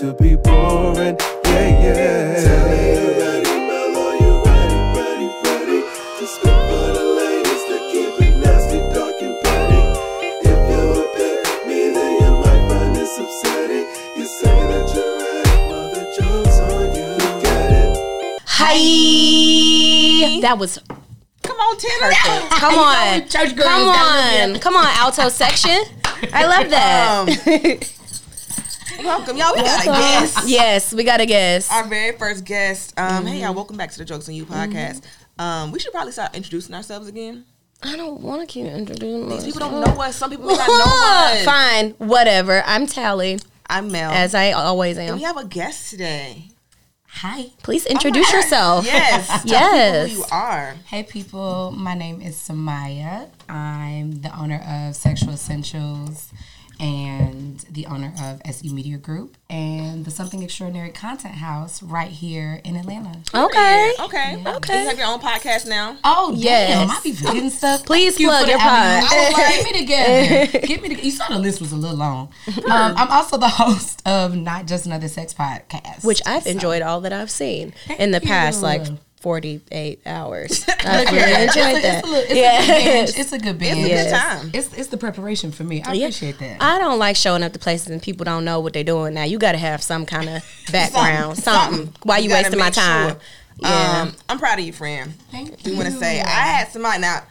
boring. Yeah, yeah. Tell me you ready, Mellow, you ready, ready, ready to spit for the ladies that keep it nasty, dark and petty. If you would pick me, then you might find this upsetting. You say that you're ready, well the joke's on you. Get it? Hi. That was Come on, Tanner. come on. church girls Come on. Come on, alto section. I love that. Um, welcome, y'all. We got a guest. Yes, we got a guest. Our very first guest. Um, Hey, Mm-hmm. y'all. Welcome back to the Jokes on You podcast. Um, we should probably start introducing ourselves again. I don't want to keep introducing These people don't know us. Some people may not know us. Fine, whatever. I'm Talley, I'm Mel. as I always and am. we have a guest today. Hi. Please introduce yourself. Yes. Tell Yes. people who you are. Hey, people. My name is Samia. I'm the owner of Sexual Essentials and the owner of SE Media Group and the Something Extraordinary Content House right here in Atlanta. Okay. Okay. Okay. You have your own podcast now. Oh, Yes. damn. I be forgetting stuff. Please Thank you plug for your the avenue. pod. I like, get me together. Get me together. You saw the list was a little long. Um, I'm also the host of Not Just Another Sex Podcast. Which I've So- enjoyed all that I've seen Thank in the past you. like 48 hours. I've Look really here, it's a- enjoyed it's that. a little- it's a good Yes. binge. It's a good It's a binge. good time. It's it's the preparation for me. I Yeah. appreciate that. I don't like showing up to places and people don't know what they're doing. Now you got to have some kind of background, something. Something. Why you, gotta wasting my make time? sure. Yeah. Um, I'm proud of you, friend. Thank do you. want to say I had somebody now.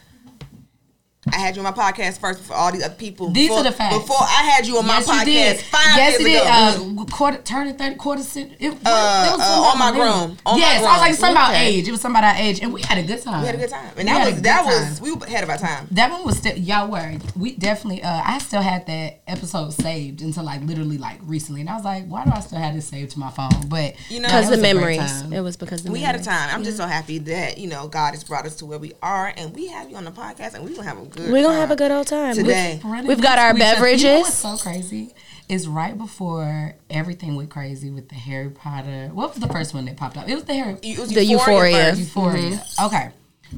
I had you on my podcast first before all these other people. These before, are the facts. Before I had you on yes, my you podcast did. five yes, years you did. ago. Uh, quarter, turning thirty, quarter cent. It, what- Uh, it was uh, On My I remember. Grown. On My yes, I was like Grown. something about Okay. age. It was something about age, and we had a good time. we had a good time, and We that had a was that time. was we were ahead of our time. That one was still y'all were we definitely uh I still had that episode saved until like literally like recently and I was like why do I still have this saved to my phone but You know, Because the a memories. It was because the We had a time. I'm just so happy that you know God has brought us to where we are, and we have you on the podcast, and we gonna have a good. We're going to have a good old time. today. Running We've got our into each other. You know beverages. what's so crazy is right before everything went crazy with the Harry Potter. What was the first one that popped up? It was the Harry It was The Euphoria. first. Euphoria. Mm-hmm. Okay.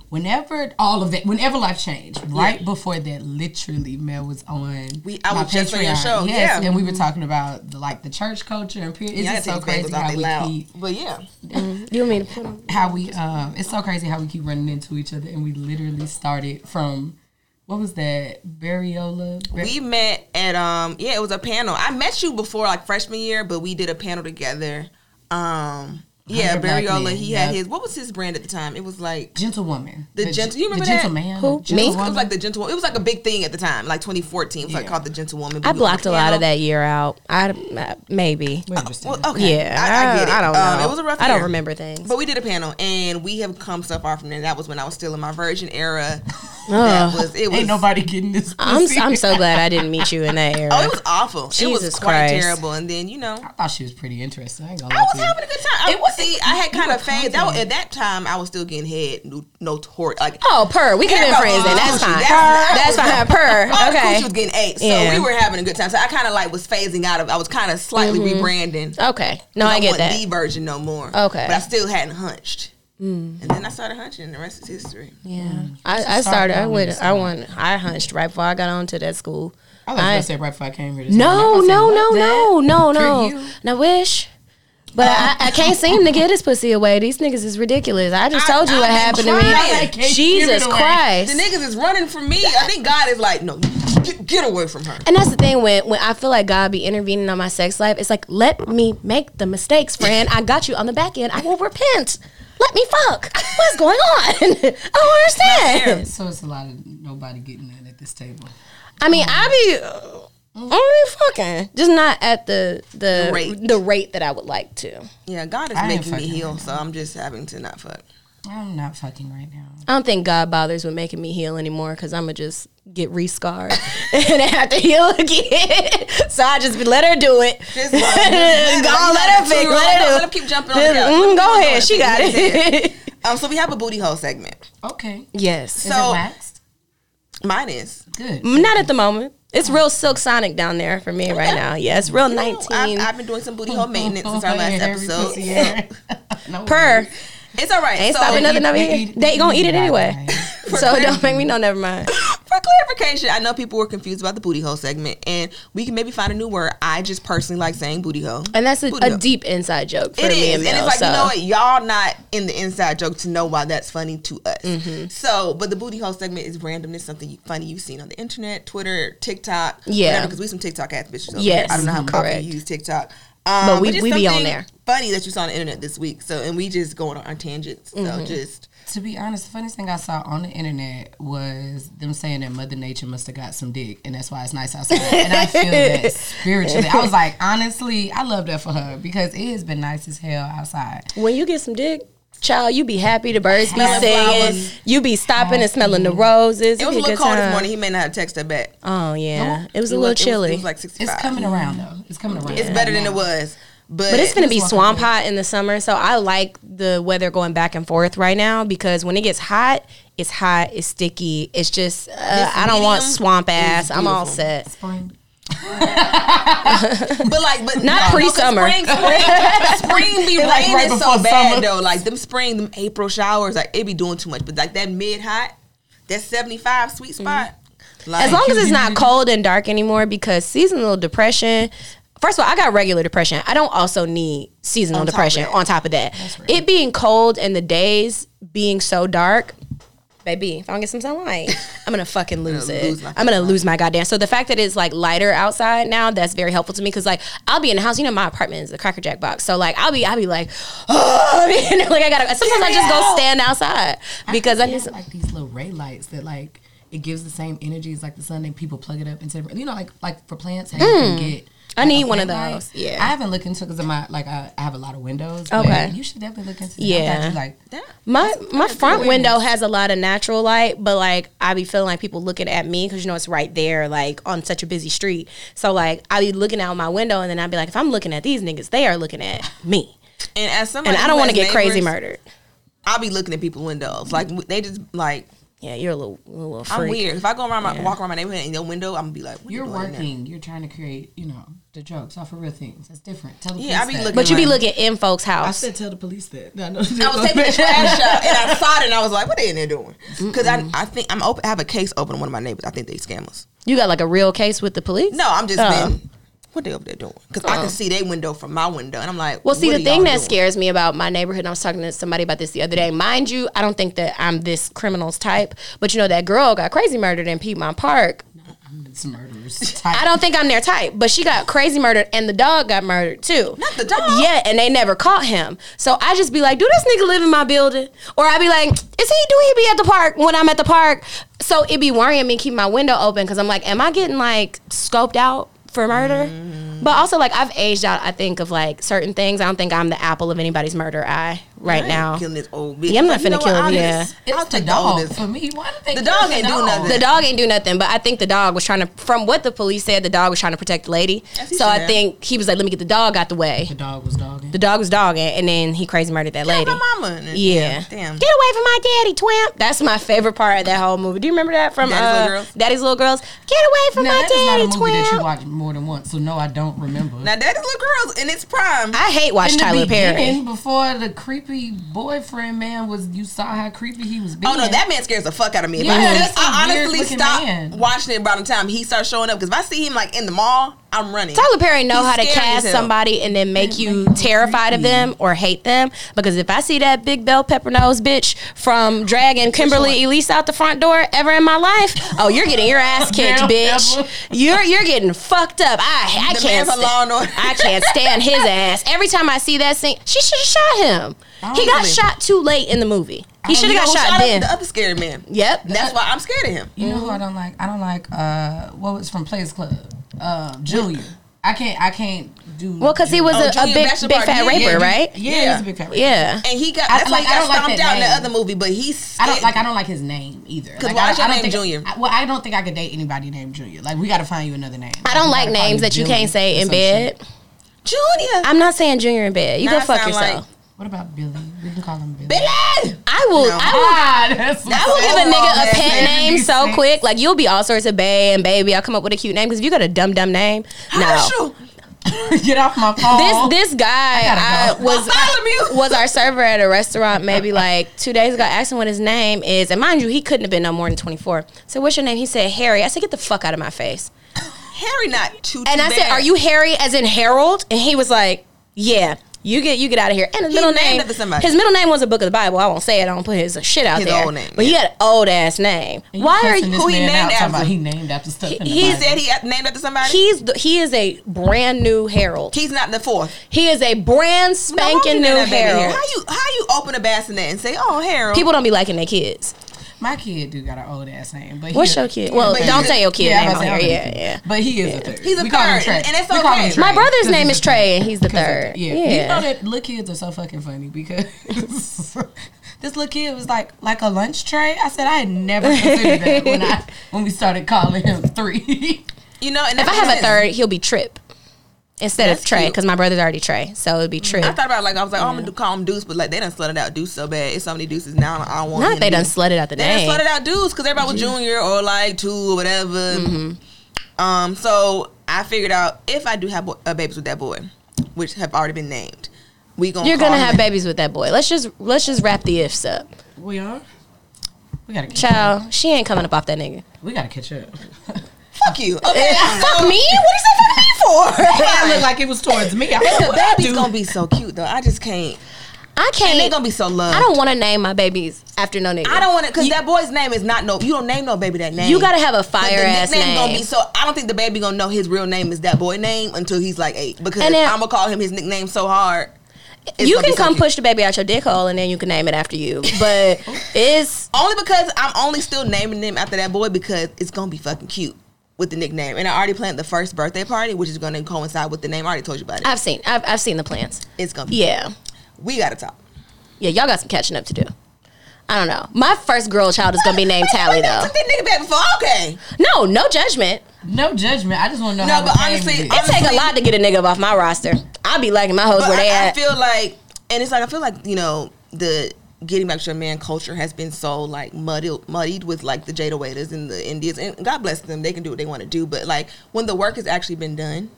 Whenever all of that, whenever life changed, right before that, literally, Mel was on. We- I my was just on your Patreon. show, Yes, yeah. and we were talking about the, like the church culture and period. It's Yeah, just so crazy how we loud, keep but yeah, You want me to how we um it's so crazy how we keep running into each other and we literally started from what was that variola Var- we met at um yeah it was a panel. I met you before like freshman year, but we did a panel together. Um yeah, Hundred Black Barriola. Men, He had his what was his brand at the time? It was like gentlewoman The gentle- you remember the that? gentleman Who? the Me? it was like the gentlewoman. It was like a big thing at the time, like 2014. It was like called the gentlewoman. I blocked a lot of that year out. I uh, maybe. we understand Well, okay, Yeah, I, I get it. I don't know. Um, it was a rough. I don't remember things. But we did a panel, and we have come so far from there. That was when I was still in my virgin era. Ugh. That was it. Was ain't nobody getting this I'm. I'm so glad I didn't meet you in that era. Oh, it was awful. it was Jesus quite Christ. terrible. And then you know, I thought she was pretty interesting I I was having a good time. I, It was- see, I had kind of fade. That at that time, I was still getting head, no, no. Like oh, per. We could have been friends then. That's fine. That's- That's fine. Per. all the Okay. She was getting eight, so Yeah. we were having a good time. So I kind of like was phasing out of. I was kind of slightly Mm-hmm. rebranding. Okay. No, I get want that. the version no more. Okay. Mm. but I still hadn't hunched. And then I started hunching, and the rest is history. Yeah. I, I started. I out went. I went. I hunched right before I got on to that school. I was I- gonna say right before I came here. This No, morning. I was no, saying, no, what no, no, no. you. No wish. But I, I can't seem to get his pussy away. These niggas is ridiculous. I just I- told you I've what been happened to me. I can't give Jesus. Christ. The niggas is running from me. I think God is like, no, get, get away from her. And that's the thing when when I feel like God be intervening on my sex life, it's like let me make the mistakes, friend. I got you on the back end. I will repent. Let me fuck. What's going on? I don't understand. So it's a lot of nobody getting in at this table. I mean, I be. Uh, I be fucking, just not at the the Rate. the rate that I would like to. Yeah, God is I ain't making me fucking heal, right so I'm just having to not fuck. I'm not fucking right now. I don't think God bothers with making me heal anymore because I'm gonna just get rescarred and have to heal again. so I just be, let her do it. Just, go on, let her fix. Let her do keep jumping on the Just, couch. mm, Let him go keep ahead, going. she got it. Um, so we have a booty hole segment. Okay. yes, Is So- it waxed? Mine is. Good. not at the moment. It's real Silk Sonic down there for me right now. Yeah, it's real You know, nineteen I've, I've been doing some booty hole maintenance since our last episode. pussy ever. no per. It's all right. Ain't so stopping nothing over They here. eat- They gonna eat it anyway. So don't make me know. Never mind. For clarification, I know people were confused about the booty hole segment, and we can maybe find a new word. I just personally like saying booty hole. And that's a, a deep inside joke for It me is, and Mel. it's like so. you know what, y'all not in the inside joke to know why that's funny to us. Mm-hmm. So, but the booty hole segment is randomness, something funny you've seen on the internet, Twitter, TikTok, Yeah. because we some TikTok ass bitches. Yes, here. I don't know how correct. you use TikTok, um, But we- just we be on there. Funny that you saw on the internet this week. So, and we just going on our tangents. So, Mm-hmm. just To be honest, the funniest thing I saw on the internet was them saying that Mother Nature must have got some dick, and that's why it's nice outside. And I feel that spiritually. I was like, honestly, I love that for her because it has been nice as hell outside. when you get some dick, child, you be happy. The birds be Smelling singing. flowers. You be stopping and smelling the roses. it was a little good cold this morning. He may not have texted her back. Oh yeah, it was a It little was- it was- chilly. It was, like sixty It's coming around though. It's coming around. It's better than it was, but But it's gonna be swamp hot in the summer, so I like the weather going back and forth right now because when it gets hot, it's hot, it's sticky, it's just uh, I don't want swamp ass. I'm all beautiful. set. Spring. But like, but Not no, 'cause pre-summer. Spring, spring, spring be Like raining right so bad summer. though. Like them spring, them April showers, like it be doing too much. But like that mid hot, that seventy five sweet spot. Like, As long as it's not cold and dark anymore, because seasonal depression. First of all, I got regular depression. I don't also need seasonal On depression on top of that. It being cold and the days being so dark, baby, if I don't get some sunlight, I'm gonna fucking lose gonna it. lose I'm gonna lose my goddamn. So the fact that it's like lighter outside now, that's very helpful to me because like I'll be in the house. You know, my apartment is the Cracker Jack box, so like I'll be I'll be like, oh, like I gotta. Sometimes I just go stand outside because I They need some. like these little ray lights that like it gives the same energy as like the sun and people plug it up into you know like like for plants how you can get Mm. I need one of those, light. yeah. I haven't looked into because of my like I, I have a lot of windows. Okay. you should definitely look into. that. Yeah. I'm glad you like that. My my front window has a lot of natural light, but like I be feeling like people looking at me because you know it's right there, like on such a busy street. So like I be looking out my window, and then I'd be like, if I'm looking at these niggas, they are looking at me, And as somebody, and I don't want to has get crazy murdered. I'll be looking at people's windows. Like they just like Yeah, you're a little, a little freak. I'm weird. If I go around my Yeah. walk around my neighborhood in your window, I'm gonna be like, you're you doing working. You're trying to create you know the jokes off of real things. That's different. Tell the Yeah, I police be that. looking- But you be looking in folks' house. I said tell the police that. No, no, I was taking the trash out and I saw it and I was like, what are they in there doing? Because I, I think I'm open. I have a case open on one of my neighbors. I think they scam us. You got like a real case with the police? No, I'm just Oh. been. What they over there doing? Because I Oh. can see their window from my window, and I'm like, Well, see, what the are thing that doing? scares me about my neighborhood, and I was talking to somebody about this the other day. Mind you, I don't think that I'm this criminal's type, but you know that girl got crazy murdered in Piedmont Park. It's murderers. Type. I don't think I'm their type, but she got crazy murdered and the dog got murdered too. Not the dog. Yeah, and they never caught him. So I just be like, do this nigga live in my building? Or I'd be like, is he, do he be at the park when I'm at the park? So it be worrying me, keep my window open because I'm like, am I getting like scoped out for murder? But also like I've aged out, I think, of like certain things. I don't think I'm the apple of anybody's murder eye right I ain't now. killing this old bitch. Yeah, I'm not But you know finna kill what? him, I'll yeah. It's I'll the take the dog oldest. for me. Why do they? The dog ain't do nothing. The dog ain't do nothing, but I think the dog was trying to, from what the police said, the dog was trying to protect the lady. Yes, So I have. think he was like, let me get the dog out the way. The dog was dogging. The dog was dogging, and then he crazy murdered that Kill lady. my mama. And- Yeah. Damn. Get away from my daddy, twamp. That's my favorite part of that whole movie. Do you remember that from Daddy's uh, Little Girls? Daddy's Little Girls? Get away from now my that is not daddy, a movie that you twamp. watch more than once. So no, I don't remember. Now Daddy's little girls in its prime. I hate watching the Tyler Perry. before the creepy boyfriend man was, you saw how creepy he was being. Oh no, that man scares the fuck out of me. Yeah, I, I honestly stopped man. watching it about the time he starts showing up. Because if I see him like in the mall, I'm running. Tyler Perry know He's how to cast somebody and then make Make you them terrified of them or hate them. Because if I see that big bell pepper nose bitch from dragging Kimberly Elise out the front door ever in my life, oh, you're getting your ass kicked, bitch. You're you're getting fucked up. I I The can't. man from sta- Law and Order. I can't stand his ass. Every time I see that scene, she should have shot him. He got Honestly. shot too late in the movie. He should have got who shot up then. The other scary man. Yep. That's why I'm scared of him. You know who I don't like? I don't like uh what was from Players Club? Uh, Julia. I can't. I can't do. Well, because he was Oh, a, a big Bachelor big fat Yeah, raper, yeah, right? Yeah, Yeah. he's a big fat. Yeah. And he got I- that's like, why I he don't got like stomped that out in the other movie. But he's I don't like. I don't like his name either. 'Cause Like, why I, is your I don't name think, Junior? I, well, I don't think I could date anybody named Junior. Like, we got to find you another name. I don't like names you that you can't say in bed. shit. Junior. I'm not saying junior in bed. You Nah, go fuck yourself. like- What about Billy? We can call him Billy. Billy. I will. No. I will. Ah, that's I will give a nigga a pet Man, name so sick. quick. Like you'll be all sorts of bae and baby. I'll come up with a cute name because if you got a dumb dumb name, no. Get off my phone. This this guy gotta uh, was Follow was our server at a restaurant maybe like two days ago. I asked him what his name is, and mind you, he couldn't have been no more than twenty four. So what's your name? He said Harry. I said, get the fuck out of my face. Harry not too. And too I said, are you Harry as in Harold? And he was like, yeah. You get you get out of here. And his He middle name, his middle name was a book of the Bible. I won't say it. I don't put his shit out His there. old name, but he had an old ass name. And Why are you? who he man named out, talking after? about he named after stuff. He He said he named after somebody. He's the, he is a brand new Harold. He's not the fourth. He is a brand spanking why would you new name that baby Harold. How you how you open a bassinet and say, "Oh, Harold"? People don't be liking their kids. My kid do got an old ass name, but What's your kid? Well, but don't say your kid Yeah, name I'm on here. Yeah, yeah. But he is a third. He's a We call him third, Trey. and it's We call okay. Trey. My brother's name is Trey, and he's the Cause third. Yeah. Yeah. You know that little kids are so fucking funny because this little kid was like like a lunch tray. I said I had never considered that when I when we started calling him three. you know, and If I have a third, he'll be Trip instead of Trey because my brother's already Trey, so it'd be Trey. I thought about it, like I was like, oh, I'm gonna call him Deuce, but like they done slutted out Deuce so bad. It's so many Deuces now. I don't want. Not him they done be- slutted out the They done name. slutted out Deuce because everybody was Junior or like two or whatever. Mm-hmm. Um, so I figured out if I do have bo- uh, babies with that boy, which have already been named, we gonna You're gonna have that. babies with that boy. Let's just let's just wrap the ifs up. We are. We gotta catch up. She ain't coming up off that nigga. We gotta catch up. Fuck you. Okay, Fuck me? What is that fuck me for? I look like it was towards me. I the hope I baby's do. gonna be so cute though. I just can't. I can't. And they can't. gonna be so loved. I don't want to name my babies after no nigga. I don't want to because that boy's name is not no. You don't name no baby that name. You gotta have a But fire the ass name. Gonna be, so I don't think the baby gonna know his real name is that boy name until he's like eight because And then- I'm gonna call him his nickname so hard. It's you can be so come cute. push the baby out your dick hole and then you can name it after you. But it's only because I'm only still naming them after that boy because it's gonna be fucking cute with the nickname. And I already planned the first birthday party, which is gonna coincide with the name. I already told you about it. I've seen I've, I've seen the plans. It's gonna be. Yeah. We gotta talk. Yeah, y'all got some catching up to do. I don't know. My first girl child is gonna be named Talley though. Took that nigga back before. Okay. No, no judgment. No judgment. I just want to know No, how but the pain honestly. It take a lot to get a nigga off my roster. I be liking my hoes But where they I, I feel like, and it's like I feel like you know the getting back to your man culture has been so like muddied, muddied with like the Jada Waiters and the Indians, and God bless them, they can do what they want to do. But like when the work has actually been done,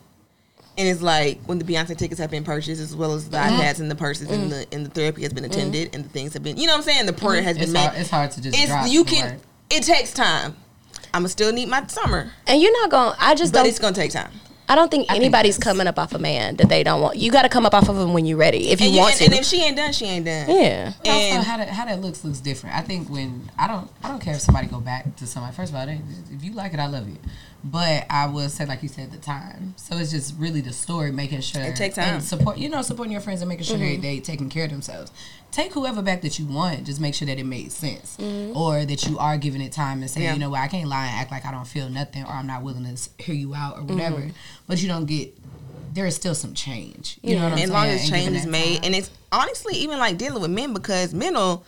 and it's like when the Beyonce tickets have been purchased, as well as the Mm-hmm. iPads and the purses and mm-hmm. the and the therapy has been mm-hmm. attended, and the things have been, you know what I'm saying, the prayer mm-hmm. has been It's made. hard, it's hard to just drop It's you the can. word. It takes time. I'ma still need my summer, and you're not going to I just but don't it's gonna take time. I don't think think anybody's that's- coming up off a man that they don't want. You got to come up off of him when you're ready. If you And, want and, to. and if she ain't done, she ain't done. yeah. But also And- how that how that looks looks different. I think when I don't I don't care if somebody go back to somebody. First of all, they, if you like it, I love it. But I will say, like you said, the time. So it's just really the story, making sure It takes time. and support. You know, supporting your friends and making sure they mm-hmm. they taking care of themselves. Take whoever back that you want. Just make sure that it made sense, mm-hmm. or that you are giving it time and saying, Yeah. you know what, I can't lie and act like I don't feel nothing, or I'm not willing to hear you out, or whatever. Mm-hmm. But you don't get. There is still some change. You know what I'm as saying? long as And change is made, time. and it's honestly even like dealing with men because men will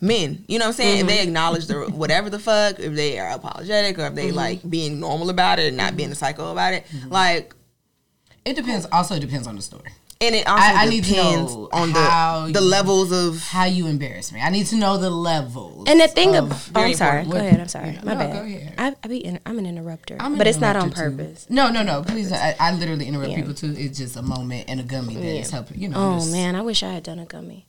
men. You know what I'm saying? If they mm-hmm. acknowledge the whatever the fuck, if they are apologetic or if they mm-hmm. like being normal about it and not being a psycho about it, mm-hmm. like, It depends. Also, it depends on the story. and it also I- I need to know on how the the you- levels of. How you embarrass me? I need to know the levels. And the thing of- of, oh, I'm sorry. Go ahead. I'm sorry. My No, bad. go ahead. I, I be in, I'm an interrupter, I'm an but it's not on interrupter, too. purpose. No, no, no. Please, I, I literally interrupt Yeah. people too. It's just a moment and a gummy that is helping. You know. Oh just- man, I wish I had done a gummy.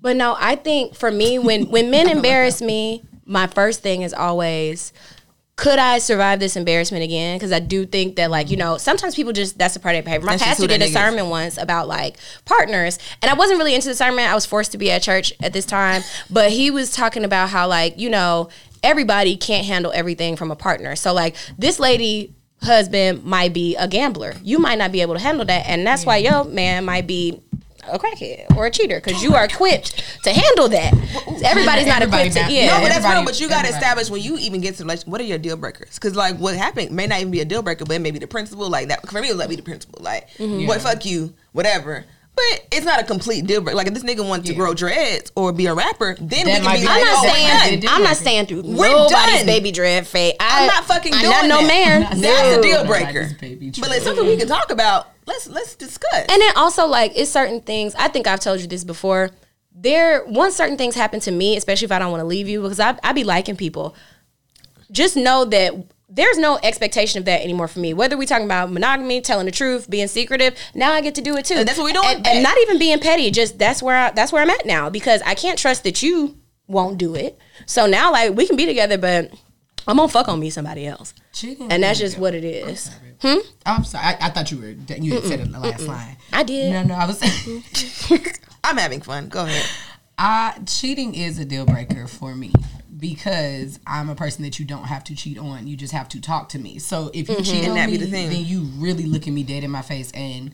But no, I think for me, when when men embarrass me, my first thing is always, could I survive this embarrassment again? Because I do think that like you know sometimes people just that's a part of behavior. My That's pastor did a nigga is. sermon once about like partners, and I wasn't really into the sermon. I was forced to be at church at this time, but he was talking about how like you know everybody can't handle everything from a partner. So like this lady husband might be a gambler. You might not be able to handle that, and that's why your man might be a crackhead or a cheater because you are equipped to handle that. Everybody's not Everybody equipped to not- yeah. No, but that's everybody- real. But you got to establish when you even get to like, what are your deal breakers? Because like, what happened may not even be a deal breaker, but it may be the principle. Like that for me, it was like be the principle. Like, Mm-hmm. what? Fuck you, whatever. But it's not a complete deal breaker. Like if this nigga wants to grow dreads or be a rapper, then we can be be- oh, I'm not oh, saying done. I'm not saying through We're nobody's done. baby dread fate. I, I'm not fucking doing it. I'm doing not no that. man. Not That's a No. deal breaker. But dread. it's something we can talk about. Let's let's discuss. And then also like it's certain things. I think I've told you this before. There once certain things happen to me, especially if I don't want to leave you, because I I be liking people. Just know that there's no expectation of that anymore for me. Whether we're talking about monogamy, telling the truth, being secretive, now I get to do it too. And that's what we doing. And, and not even being petty. Just that's where I, that's where I'm at now because I can't trust that you won't do it. So now like we can be together, but I'm gonna fuck on me somebody else, Cheating and that's is- just what it is. Hmm? I'm sorry. I, I thought you were you had said it in the last line. I did. No, no, I was saying I'm having fun. Go ahead. I cheating is a deal breaker for me because I'm a person that you don't have to cheat on. You just have to talk to me. So if you mm-hmm. cheat And on that me, be the thing. then you really look at me dead in my face and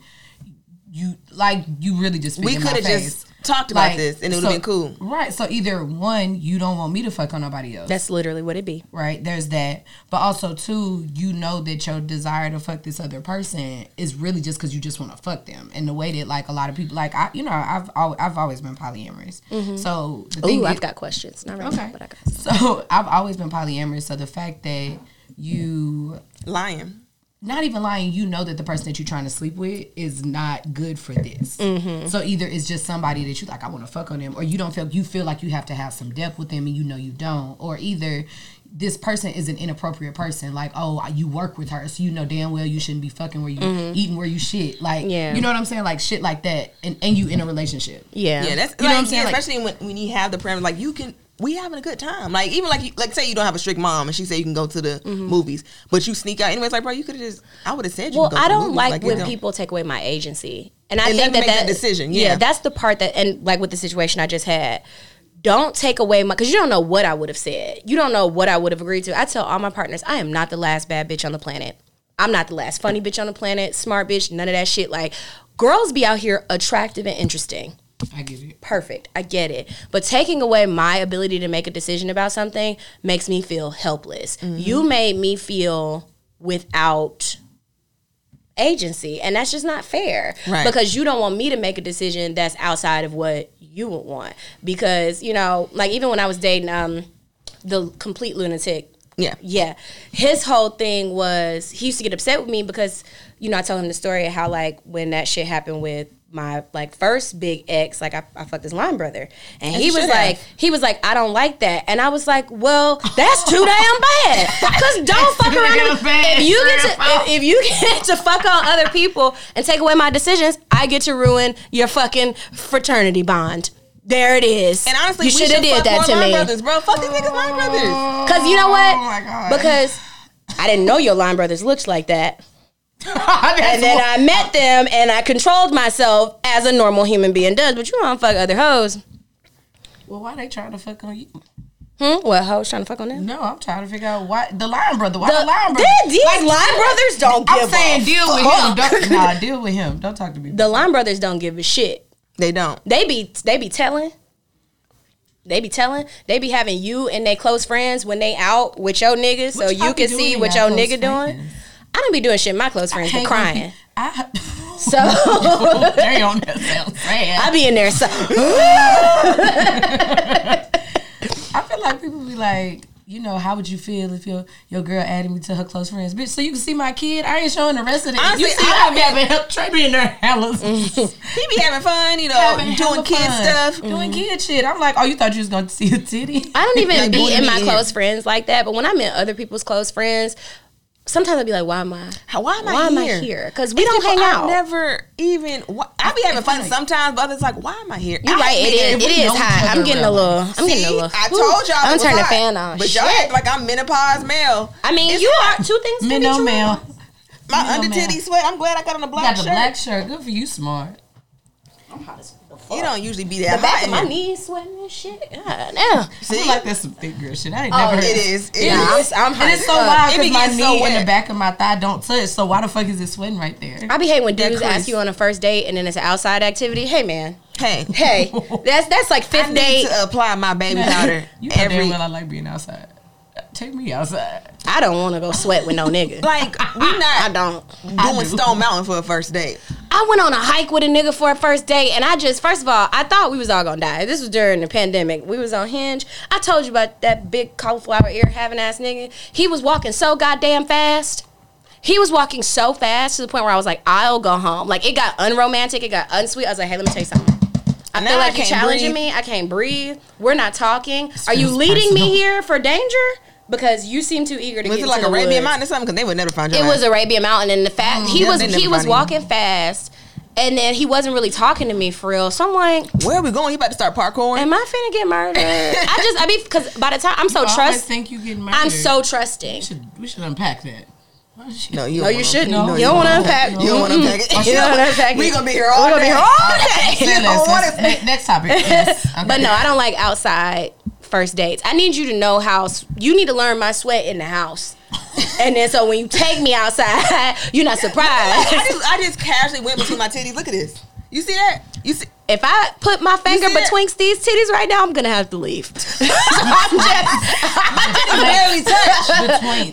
you like you really just We could have just talked about Like, this and it would have so- been cool. Right. So either one, you don't want me to fuck on nobody else. That's literally what it be. right? There's that. But also two, you know that your desire to fuck this other person is really just because you just want to fuck them. And the way that like a lot of people like I you know, I've al- I've always been polyamorous. Mm-hmm. So the thing Ooh, is- I've got questions. Not right Okay. now, but I got. So I've always been polyamorous. So the fact that you Lying. Not even lying, you know that the person that you're trying to sleep with is not good for this. Mm-hmm. So either it's just somebody that you like, I want to fuck on them, or you don't feel you feel like you have to have some depth with them, and you know you don't, or either this person is an inappropriate person. Like, oh, you work with her, so you know damn well you shouldn't be fucking where you eating where you shit. Like, Mm-hmm. Yeah. you know what I'm saying? Like shit like that, and and you in a relationship. Yeah. Yeah, that's You know like, what I'm saying? yeah, Like- especially when when you have the parameters, like you can. We having a good time. Like even like you, like say you don't have a strict mom and she say you can go to the mm-hmm. movies, but you sneak out anyways. Like bro, you could have just. I would have said you. Well, I don't movies. like it when people take away my agency, and I And think that make that decision, yeah. that's the part that, and like with the situation I just had, don't take away my because you don't know what I would have said. You don't know what I would have agreed to. I tell all my partners, I am not the last bad bitch on the planet. I'm not the last funny bitch on the planet, smart bitch, none of that shit. Like girls be out here attractive and interesting I get it. perfect. I get it. But taking away my ability to make a decision about something makes me feel helpless. You made me feel without agency, and that's just not fair. Right. Because you don't want me to make a decision that's outside of what you would want. Because, you know, like even when I was dating um the complete lunatic Yeah. yeah. His whole thing was he used to get upset with me because, you know, I told him the story of how like when that shit happened with my like first big ex, like I, I fucked his line brother. And he was should like have. he was like, I don't like that. And I was like, Well, that's too damn bad. Cause don't fuck around. damn with- bad. If you get to if, if you get to fuck on other people and take away my decisions, I get to ruin your fucking fraternity bond. There it is. And honestly, you should have did that to me. brothers, bro. Fuck these niggas line brothers. Oh, Cause you know what? Oh my God. Because I didn't know your line brothers looked like that. And then I met them and I controlled myself as a normal human being does. But you to fuck other hoes. well, why they trying to fuck on you? Hmm? What hoes trying to fuck on them? No, I'm trying to figure out why the lion brother. Why the, The, lion brother? these line brothers don't give I'm saying a deal with him. fuck. Don't, nah, deal with him. Don't talk to me. The Lion brothers don't give a shit. They don't. They be they be telling. They be telling. They be having you and they close friends when they out with your niggas, so you can see what your nigga doing. Friends? I don't be doing shit. My close friends be crying. I, So damn, that sounds sad. I be in there. So I feel like people be like, you know, how would you feel if your your girl added me to her close friends? Bitch, so you can see my kid. I ain't showing the rest of the. Honestly, you see, I I be having help. Trey be in there hella He be having fun, you know, doing kid fun, stuff. doing mm-hmm. kid shit. I'm like, oh, you thought you was going to see a titty? I don't even Like, be in my meat close friends like that. But when I'm in other people's close friends, sometimes I'd be like, why am I? How- Why am I Why am here? I here? 'Cause we It's don't people hang I out. never even. wh- I be having fun like- sometimes, but others like, why am I here? You're I right. hate It being is. there. It we is know each hot. I'm other getting a little. I'm getting a little. I told y'all. I'm turning hot. fan on. But y'all act like I'm menopause male. I mean, It's you hot. are two things can Men no true. male. My You under titty sweat. I'm glad I got on the You black got the shirt. black shirt. Good for you, smart. You don't usually be that The that back hot. of my knees sweating and shit. God damn. I See? feel like that's some thick girl shit. I ain't Oh, never. It heard- is. It Yeah, is. I'm, I'm And it's so wild It because my knee so and the back of my thigh don't touch. So why the fuck is it sweating right there? I be hating when dudes ask you on a first date and then it's an outside activity. Hey man, Hey, hey, that's that's like I fifth need date. to apply my baby powder you know every. damn well I like being outside. Take me outside. I don't want to go sweat with no nigga. Like we not. I not don't. I doing do. Stone Mountain for a first date. I went on a hike with a nigga for a first date, and I just first of all, I thought we was all gonna die. This was during the pandemic. We was on Hinge. I told you about that big cauliflower ear having ass nigga. He was walking so goddamn fast. He was walking so fast to the point where I was like, I'll go home. Like it got unromantic, it got unsweet. I was like, hey, let me tell you something. I Now feel I like you're challenging breathe. me. I can't breathe. We're not talking. Are you feels leading me here for danger? Because you seem too eager to Was get it like the Arabian woods. Mountain or something? Because they would never find your It was. Arabian Mountain, and the fact mm-hmm. he was he was find you. walking fast, and then he wasn't really talking to me for real. So I'm like, Where are we going? You about to start parkouring? am I finna get murdered? I just I be because by the time I'm so I always trust, think you getting murdered. I'm so trusting. We should, we should unpack that. Why is she- no, you No, you shouldn't. No, you don't want to unpack. You don't want to unpack it. You don't want to unpack. We it. gonna be here all We gonna be here all day. Say don't want Let's- Next topic. Yes. Okay. But no, I don't like outside first dates. I need you to know how you need to learn my sweat in the house. and then so when you take me outside, you're not surprised. I just, I just casually went between my titties. Look at this. You see that? You see? If I put my finger between it? betwixt these titties right now, I'm gonna have to leave. I'm barely touch. Between.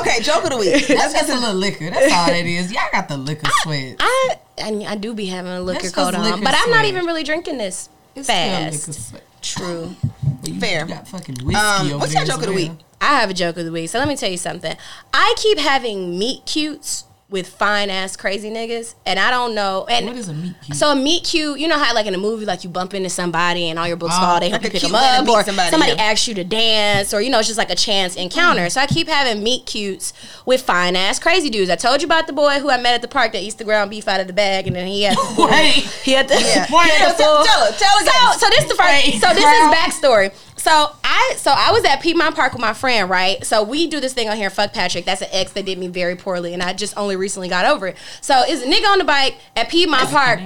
Okay, joke of the week. That's just a little liquor. That's all it is. Y'all got the liquor sweat. I, I I do be having a liquor That's coat 'cause on, liquor but I'm not even really drinking this It's still liquor fast. True. Fair. got fucking whiskey Um, what's your joke of the week? I have a joke of the week. So let me tell you something. I keep having meet cutes with fine ass crazy niggas, and I don't know. And What is a meat cute? So a meet cute, you know how like in a movie, like you bump into somebody and all your books Oh, fall, they help like you pick them up, or somebody, somebody yeah. asks you to dance, or you know it's just like a chance encounter. Mm. So I keep having meet cutes with fine ass crazy dudes. I told you about the boy who I met at the park that eats the ground beef out of the bag, and then he had the Wait. he had the, Yeah. he had Yeah, the tell- tell tell So so this the first. Wait, so this is backstory. So I so I was at Piedmont Park with my friend, right? So we do this thing on here, fuck Patrick. That's an ex that did me very poorly, and I just only recently got over it. So it's a nigga on the bike at Piedmont Park.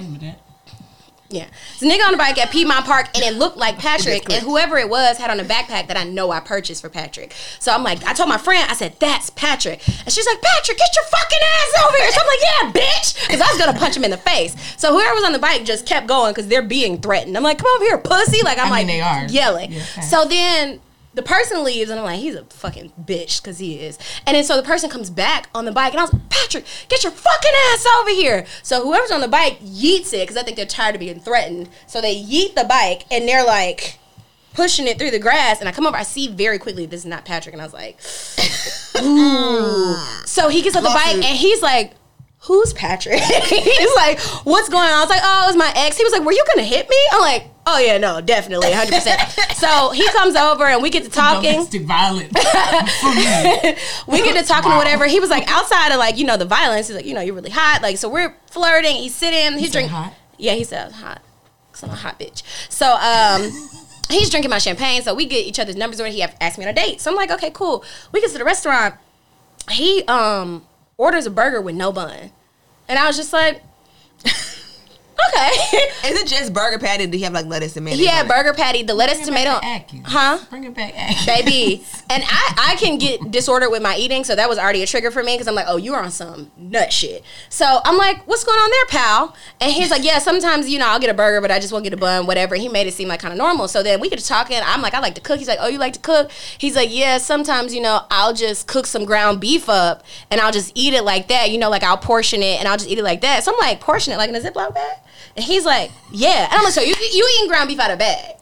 Name of that. Yeah. It's a nigga on the bike at Piedmont Park and it looked like Patrick. And whoever it was had on a backpack that I know I purchased for Patrick. So I'm like, I told my friend, I said, that's Patrick. And she's like, Patrick, get your fucking ass over here. So I'm like, yeah, bitch. Because I was going to punch him in the face. So whoever was on the bike just kept going because they're being threatened. I'm like, come over here, pussy. Like, I'm I like, they are. yelling. Yeah, okay. So then the person leaves and I'm like, he's a fucking bitch because he is. And then so the person comes back on the bike and I was like, Patrick, get your fucking ass over here. So whoever's on the bike yeets it because I think they're tired of being threatened. So they yeet the bike and they're like pushing it through the grass. And I come over, I see very quickly this is not Patrick. And I was like, ooh. so he gets on the bike and he's like, Who's Patrick? he's like, what's going on? I was like, oh, it was my ex. He was like, were you gonna hit me? I'm like, oh yeah, no, definitely, 100%. so he comes over and we get to talking. Domestic violence we get to talking or whatever. He was like, outside of like, you know, the violence, he's like, you know, you're really hot. Like, so we're flirting. He's sitting, he's said drinking. hot? Yeah, he said hot. Cause I'm a hot bitch. So, um, he's drinking my champagne. So we get each other's numbers or he asked me on a date. So I'm like, okay, cool. We get to the restaurant. He, um, orders a burger with no bun. And I was just like, okay. Is it just burger patty? Or do you have like lettuce and mayonnaise? he on had it? burger patty, the lettuce, Bring it tomato. back. Huh? Bring it back, Atkins. baby. And I, I can get disordered with my eating, so that was already a trigger for me because I'm like, oh, you're on some nut shit. So I'm like, what's going on there, pal? And he's like, yeah, sometimes you know I'll get a burger, but I just won't get a bun, whatever. And he made it seem like kind of normal. So then we get to talking. I'm like, I like to cook. He's like, oh, you like to cook? He's like, yeah, sometimes you know I'll just cook some ground beef up and I'll just eat it like that. You know, like I'll portion it and I'll just eat it like that. So I'm like, portion it like in a Ziploc bag. And he's like, yeah. And I'm like, so you you eating ground beef out of bag?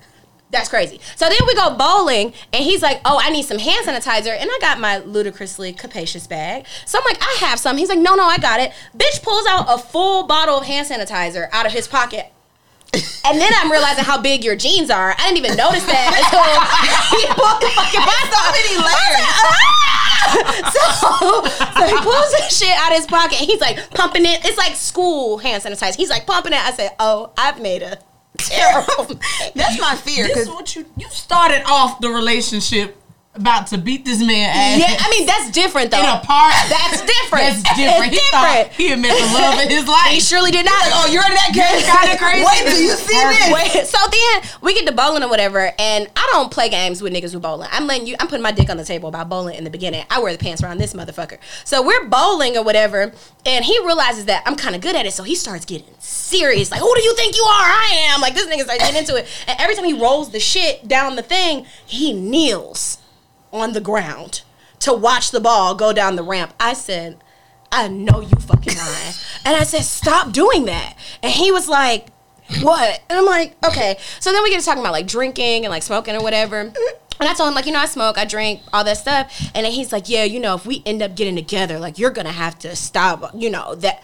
That's crazy. So then we go bowling, and he's like, "Oh, I need some hand sanitizer," and I got my ludicrously capacious bag. So I'm like, "I have some." He's like, "No, no, I got it." Bitch pulls out a full bottle of hand sanitizer out of his pocket. And then I'm realizing how big your jeans are. I didn't even notice that until he pulled the fucking box off. many layers. so, so he pulls this shit out of his pocket and he's like pumping it. It's like school hand sanitizer. He's like pumping it. I said, "Oh, I've made a terrible." That's my fear. This Cause is what you you started off the relationship about to beat this man ass. Yeah, I mean that's different though. in a park. That's different. That's different. It's he different. thought he had met the love of his life. He surely did not. oh, you're in that case. kinda crazy. Wait till you see this. Wait, so then we get to bowling or whatever, and I don't play games with niggas who bowling. I'm letting you. I'm putting my dick on the table about bowling in the beginning. I wear the pants around this motherfucker. So we're bowling or whatever, and he realizes that I'm kind of good at it, so he starts getting serious. Like, who do you think you are? I am. Like this nigga starts getting into it, and every time he rolls the shit down the thing, he kneels on the ground to watch the ball go down the ramp. I said, I know you fucking lying. and I said, stop doing that. And he was like, what? And I'm like, okay. So then we get to talking about like drinking and like smoking or whatever. And I told him, like, you know, I smoke, I drink, all that stuff. And then he's like, yeah, you know, if we end up getting together, like, you're gonna have to stop, you know, that.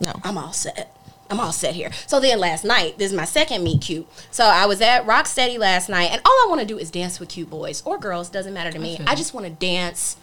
No. I'm all set. I'm all set here. So then last night, this is my second meet cute. So I was at Rocksteady last night, and all I want to do is dance with cute boys or girls. Doesn't matter to me. I just want to dance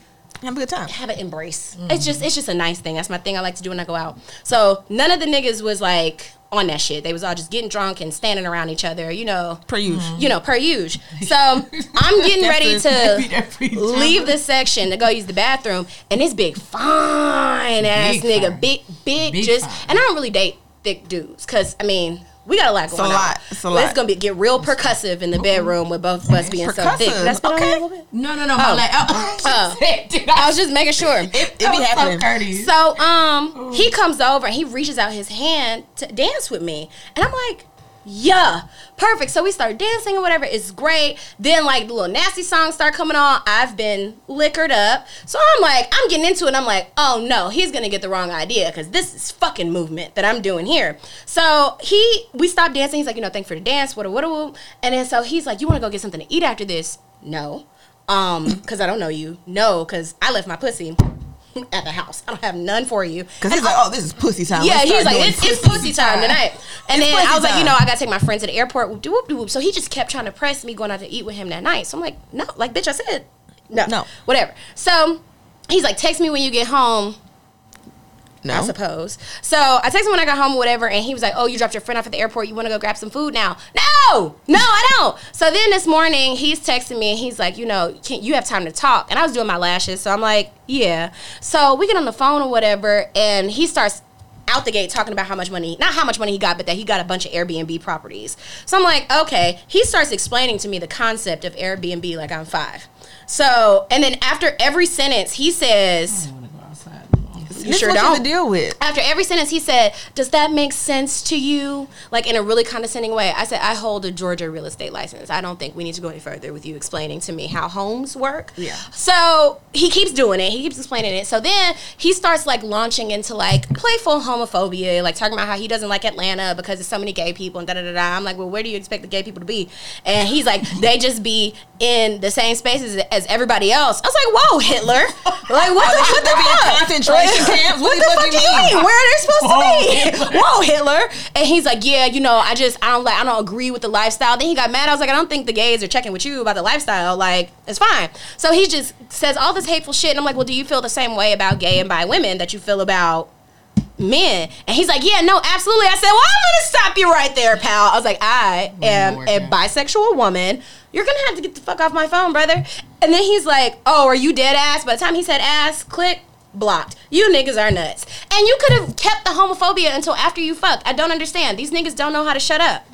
Have a good time. have an embrace. Mm-hmm. It's just it's just a nice thing. That's my thing I like to do when I go out. So none of the niggas was like on that shit. They was all just getting drunk and standing around each other, you know. Per usual. Mm-hmm. You know, per usual. So I'm getting ready to leave the section to go use the bathroom, and this big fine ass Big nigga, fine. big big, Big just. fine. And I don't really date thick dudes, cause I mean. We got a lot going a on. lot. It's a But lot. It's gonna be get real percussive in the bedroom with both of us being so thick. Percussive. That's been on Okay. here a little bit. No, no, no. My Oh. leg. Oh, Oh. Dude, I was just making sure. It, it be was happening. so courteous. So um he comes over and he reaches out his hand to dance with me. And I'm like, yeah, perfect. So we start dancing or whatever. It's great. Then like the little nasty songs start coming on. I've been liquored up. So I'm like, I'm getting into it. And I'm like, oh no, he's gonna get the wrong idea because this is fucking movement that I'm doing here. So he we stopped dancing. He's like, you know, thanks for the dance, what a what a And then so he's like, you wanna go get something to eat after this? No. Um, because I don't know you. No, because I left my pussy at the house. I don't have none for you. Because he's like, oh, this is pussy time. Yeah, he's like, it's, it's pussy time tonight. And It's then I was like, you know, I gotta take my friend to the airport. Whoop, whoop, whoop. So he just kept trying to press me going out to eat with him that night. So I'm like, no, like, bitch, I said no, No. whatever. So he's like, text me when you get home. No. I suppose. So I texted him when I got home or whatever, and he was like, "Oh, you dropped your friend off at the airport. You want to go grab some food now?" No, no, I don't. So then this morning he's texting me and he's like, "You know, can you have time to talk?" And I was doing my lashes, so I'm like, "Yeah." So we get on the phone or whatever, and he starts out the gate talking about how much money, not how much money he got, but that he got a bunch of Airbnb properties. So I'm like, okay. He starts explaining to me the concept of Airbnb like I'm five. So, and then after every sentence, he says, I wanna go outside. "You This sure what you have don't." to deal with. After every sentence, he said, "Does that make sense to you?" Like in a really condescending way. I said, "I hold a Georgia real estate license. I don't think we need to go any further with you explaining to me how homes work." Yeah. So he keeps doing it. He keeps explaining it. So then he starts like launching into like playful homophobia, like talking about how he doesn't like Atlanta because there's so many gay people and da da da da. I'm like, well, where do you expect the gay people to be? And he's like, they just be in the same spaces as everybody else. I was like, whoa, Hitler! Like what Oh, the, what the be fuck? concentration What What the the fuck you mean? Where are they supposed Whoa, to be? Hitler. Whoa, Hitler! And he's like, yeah, you know, I just I don't like I don't agree with the lifestyle. Then he got mad. I was like, I don't think the gays are checking with you about the lifestyle. Like, it's fine. So he just says all this hateful shit, and I'm like, well, do you feel the same way about gay and bi women that you feel about? Men and he's like, yeah, no, absolutely. I said, well, I'm gonna stop you right there, pal. I was like, I am a bisexual woman. You're gonna have to get the fuck off my phone, brother. And then he's like, oh, are you dead ass? By the time he said ass, click, blocked. You niggas are nuts. And you could have kept the homophobia until after you fucked. I don't understand. These niggas don't know how to shut up.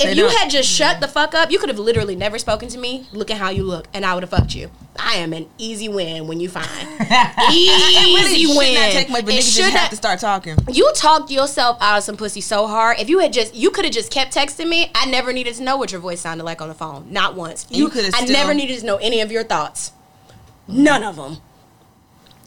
If They you don't. had just shut the fuck up, you could have literally never spoken to me. Look at how you look, and I would have fucked you. I am an easy win when you find easy It really should win. not take much, but It niggas just should have to start talking. you talked yourself out of some pussy so hard. If you had just, you could have just kept texting me. I never needed to know what your voice sounded like on the phone. Not once. you You, coulda I still- never needed to know any of your thoughts. None of them.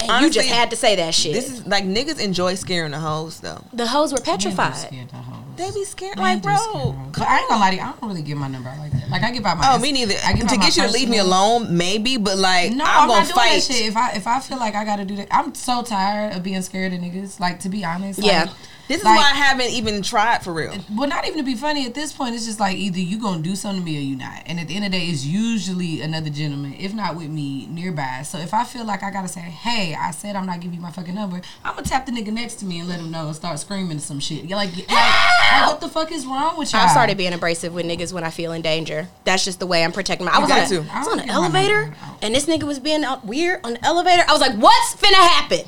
And you just had to say that shit. This is like niggas enjoy scaring the hoes though. the hoes were petrified. scare the. They be scared Men like bro. hoes. But I ain't gonna lie to you, I don't really give my number out like that. Like I give out my Oh, me neither. I give to get you to leave me alone, maybe, but like No, I'm, I'm, gonna not doing fight. that shit. If I if I feel like I gotta do that, I'm so tired of being scared of niggas. Like to be honest, like, Yeah. This is like, why I haven't even tried for real. Well, not even to be funny at this point. It's just like either you gonna do something to me or you not. And at the end of the day, it's usually another gentleman, if not with me, nearby. So if I feel like I gotta say, "Hey, I said I'm not giving you my fucking number," I'm gonna tap the nigga next to me and let him know and start screaming some shit. You're like, like, like, what the fuck is wrong with y'all? I started being abrasive with niggas when I feel in danger. That's just the way I'm protecting my. I was, on, a, to. I was on an elevator, and this nigga was being weird on the elevator. I was like, "What's finna happen?"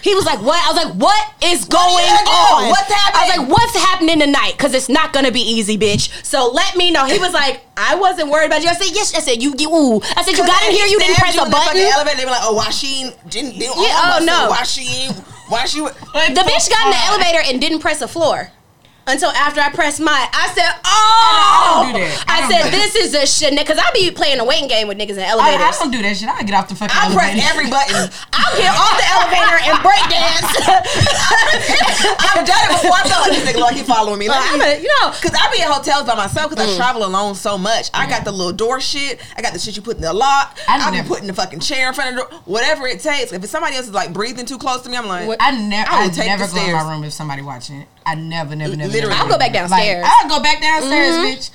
He was like, "What?" I was like, "What is going you gonna on? What's happening?" I was like, "What's happening tonight?" Because it's not gonna be easy, bitch. So let me know. He was like, "I wasn't worried about you." I said, "Yes." I said, "You, you." Ooh. I said, "You got in here. You didn't press a In the button." elevator, they were like, "Oh, why she ain't- didn't?" They Yeah, oh, no. Why she? Why she? The bitch got in the elevator and didn't press a floor. Until after I pressed my. I said, "Oh!" I don't do that. I I said, "This is a shit," because I be playing a waiting game with niggas in elevators. I don't do that shit. I get off the fucking elevator. I press elevator. every button. I'll get off the elevator and break dance. I've done it before. I felt like this nigga like he following me. Like, I'm a, you know, Cause I be in hotels by myself because Mm. I travel alone so much. I got the little door shit. I got the shit you put in the lock. I I be never- putting the fucking chair in front of the door. Whatever it takes. If it's somebody else is like breathing too close to me, I'm like, I never, I I, never the go in my room if somebody watching it. I never, never, never. Literally. never I'll go back downstairs. Like, I'll go back downstairs, bitch.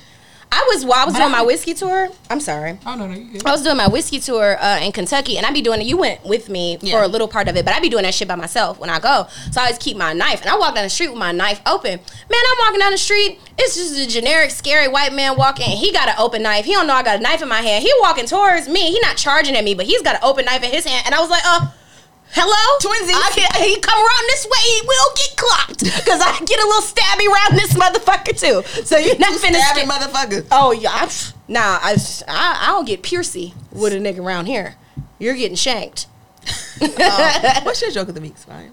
I was while I was But doing I- my whiskey tour. I'm sorry. Oh no, no, you good. I was doing my whiskey tour uh, in Kentucky, and I'd be doing it. You went with me Yeah. for a little part of it, but I'd be doing that shit by myself when I go. So I always keep my knife, and I walk down the street with my knife open. Man, I'm walking down the street. It's just a generic, scary white man walking. He got an open knife. He don't know I got a knife in my hand. He walking towards me. He not charging at me, but he's got an open knife in his hand. And I was like, uh. Hello, Twinsies. I can, he come around this way, he will get clocked because I get a little stabby around this motherfucker too. So you're not finna Stabby skip- motherfucker. Oh yeah, I, nah, I, I I don't get piercy with a nigga around here. You're getting shanked. Um, what's your joke of the week, Spine?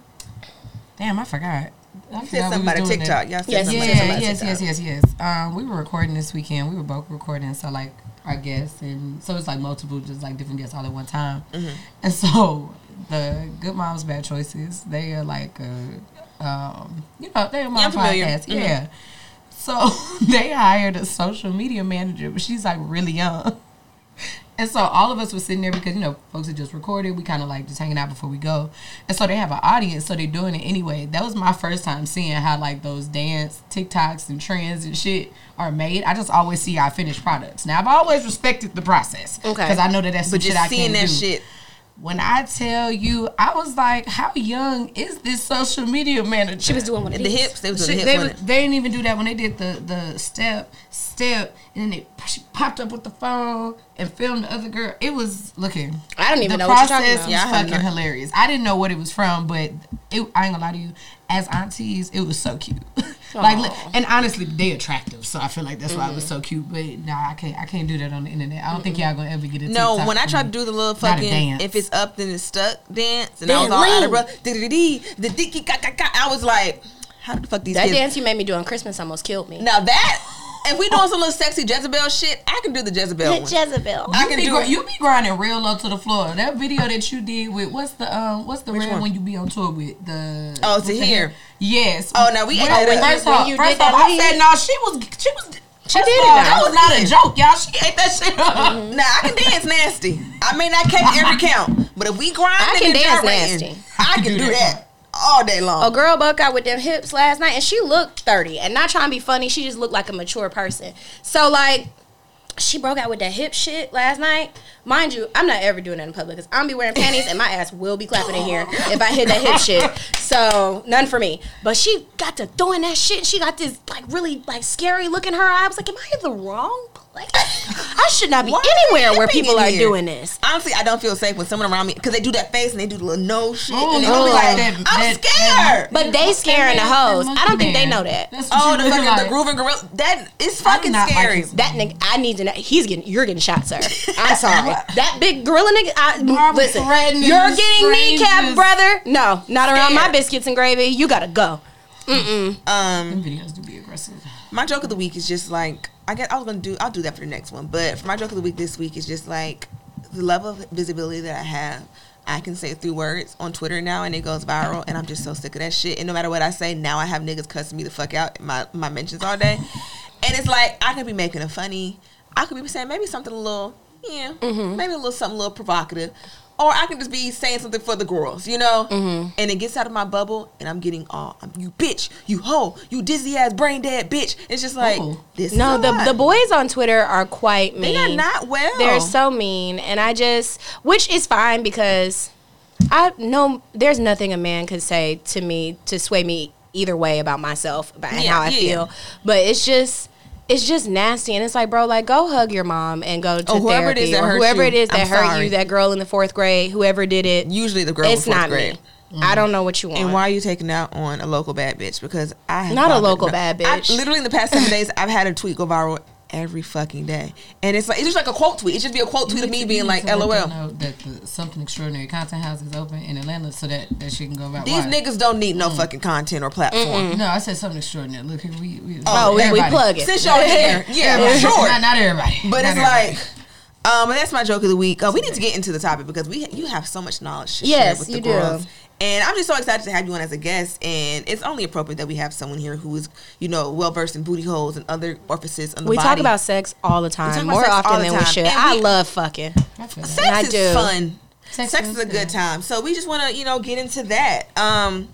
Damn, I forgot. I You said forgot something about a TikTok. that. Y'all said Yes, something Yeah, about yes, TikTok. yes, yes, yes. Um, we were recording this weekend. We were both recording, so like our guests, and so it's like multiple, just like different guests all at one time. Mm-hmm. And so the Good Moms Bad Choices, they are like, a, um, you know, they're my familiar. podcast, Mhm. yeah. So they hired a social media manager, but she's like really young. And so all of us were sitting there because you know folks had just recorded. We kind of like just hanging out before we go, and so they have an audience, so they're doing it anyway. That was my first time seeing how like those dance TikToks and trends and shit are made. I just always see our finished products. Now I've always respected the process, Okay. because I know that that's some But shit I seeing can't that do. shit. When I tell you, I was like, how young is this social media manager? She was doing one of The hips, they was She, doing the they, hips. was, wasn't they didn't even do that when they did the the step step and then they she popped up with the phone and filmed the other girl. It was looking. I don't even the know what you're talking process about. was Yeah, fucking hilarious. I didn't know what it was from, but it, I ain't gonna lie to you. As aunties, it was so cute. like, and honestly, they attractive, so I feel like that's why it was Mm-hmm. so cute. But nah, I can't. I can't do that on the internet. I don't think y'all gonna ever get it. No, when I from tried to do the little fucking dance. if it's up then it's stuck dance, and I was all out of breath, the dicky. I was like, how the fuck these That kids? dance you made me do on Christmas almost killed me. Now that if we doing some little sexy Jezebel shit, I can do the Jezebel one. Jezebel. I You can be, do gr- it. you be grinding real low to the floor. That video that you did with what's the um what's the red one? when you be on tour with the Oh, what's to here. Yes. Oh, no, we When- ate that up. first off, first that off, I said no. She was she was She first did it all, now. That was not a joke, y'all. She ate that shit up. Now I can dance nasty. I may not catch every count, but if we grind, I can dance nasty. I can do that all day long. A girl buck out with them hips last night, and she looked thirty. And not trying to be funny, she just looked like a mature person. So like, she broke out with that hip shit last night. Mind you, I'm not ever doing that in public because I'm be wearing panties and my ass will be clapping in here if I hit that hip shit. So none for me. But she got to throwing that shit. She got this like really like scary look in her eye. I was like, am I in the wrong place? I should not be Why anywhere where people are here? doing this. Honestly, I don't feel safe when someone around me because they do that face and they do the little nose shit. Oh, and they no, be like like, that- I'm that- scared. But they scaring the hoes. I don't think they know that. Oh, the fucking like. the grooving gorilla. That is fucking not like scary. his- That nigga, I need to know. He's getting, you're getting shot, sir. I'm sorry. that big gorilla nigga, I, listen, you're getting kneecapped, brother. No, not around my Scared. Biscuits and gravy. You gotta go. um, Them videos do be aggressive. my joke of the week is just like I get. I was gonna do. I'll do that for the next one. But for my joke of the week this week is just like the level of visibility that I have. I can say through words on Twitter now, and it goes viral. And I'm just so sick of that shit. And no matter what I say, now I have niggas cussing me the fuck out in my my mentions all day. And it's like I could be making a funny. I could be saying maybe something a little, yeah, maybe a little something a little provocative. Or I can just be saying something for the girls, you know? Mm-hmm. And it gets out of my bubble, and I'm getting all, I'm, you bitch, you hoe, you dizzy ass brain dead bitch. It's just like, Ooh. this No, the lot. the boys on Twitter are quite mean. They are not well. They're so mean, and I just, which is fine because I know there's nothing a man could say to me to sway me either way about myself about and Yeah, how I yeah. feel. But it's just. It's just nasty, and it's like, bro, like go hug your mom and go to Oh, whoever it therapy, is that or whoever you, it is that I'm hurt sorry. you, that girl in the fourth grade, whoever did it. Usually the girl it's not grade. me. I mm. don't know what you want. And why are you taking out on a local bad bitch? Because I have Not a local no, bad I- bitch. literally in the past seven days, I've had a tweet go viral every fucking day, and it's like it's just like a quote tweet. It should be a quote tweet of me being like, To let "LOL." know that the something extraordinary content house is open in Atlanta, so that that she can go about. These why. niggas don't need no fucking content or platform. No, I said something extraordinary. Look here, we, we oh, we, we plug it. Since y'all here, yeah, Everybody. sure. Not, not everybody, But Not it's everybody. like, um, but that's my joke of the week. Uh, we need to get into the topic because we you have so much knowledge to share Yes, with the you do. girls. And I'm just so excited to have you on as a guest. And it's only appropriate that we have someone here who is, you know, well versed in booty holes and other orifices on the We body. talk about sex all the time, more often the than we should. And I we- love fucking. I sex I is do. fun. Sex Sex, is is a good good. time. So we just want to, you know, get into that. Um,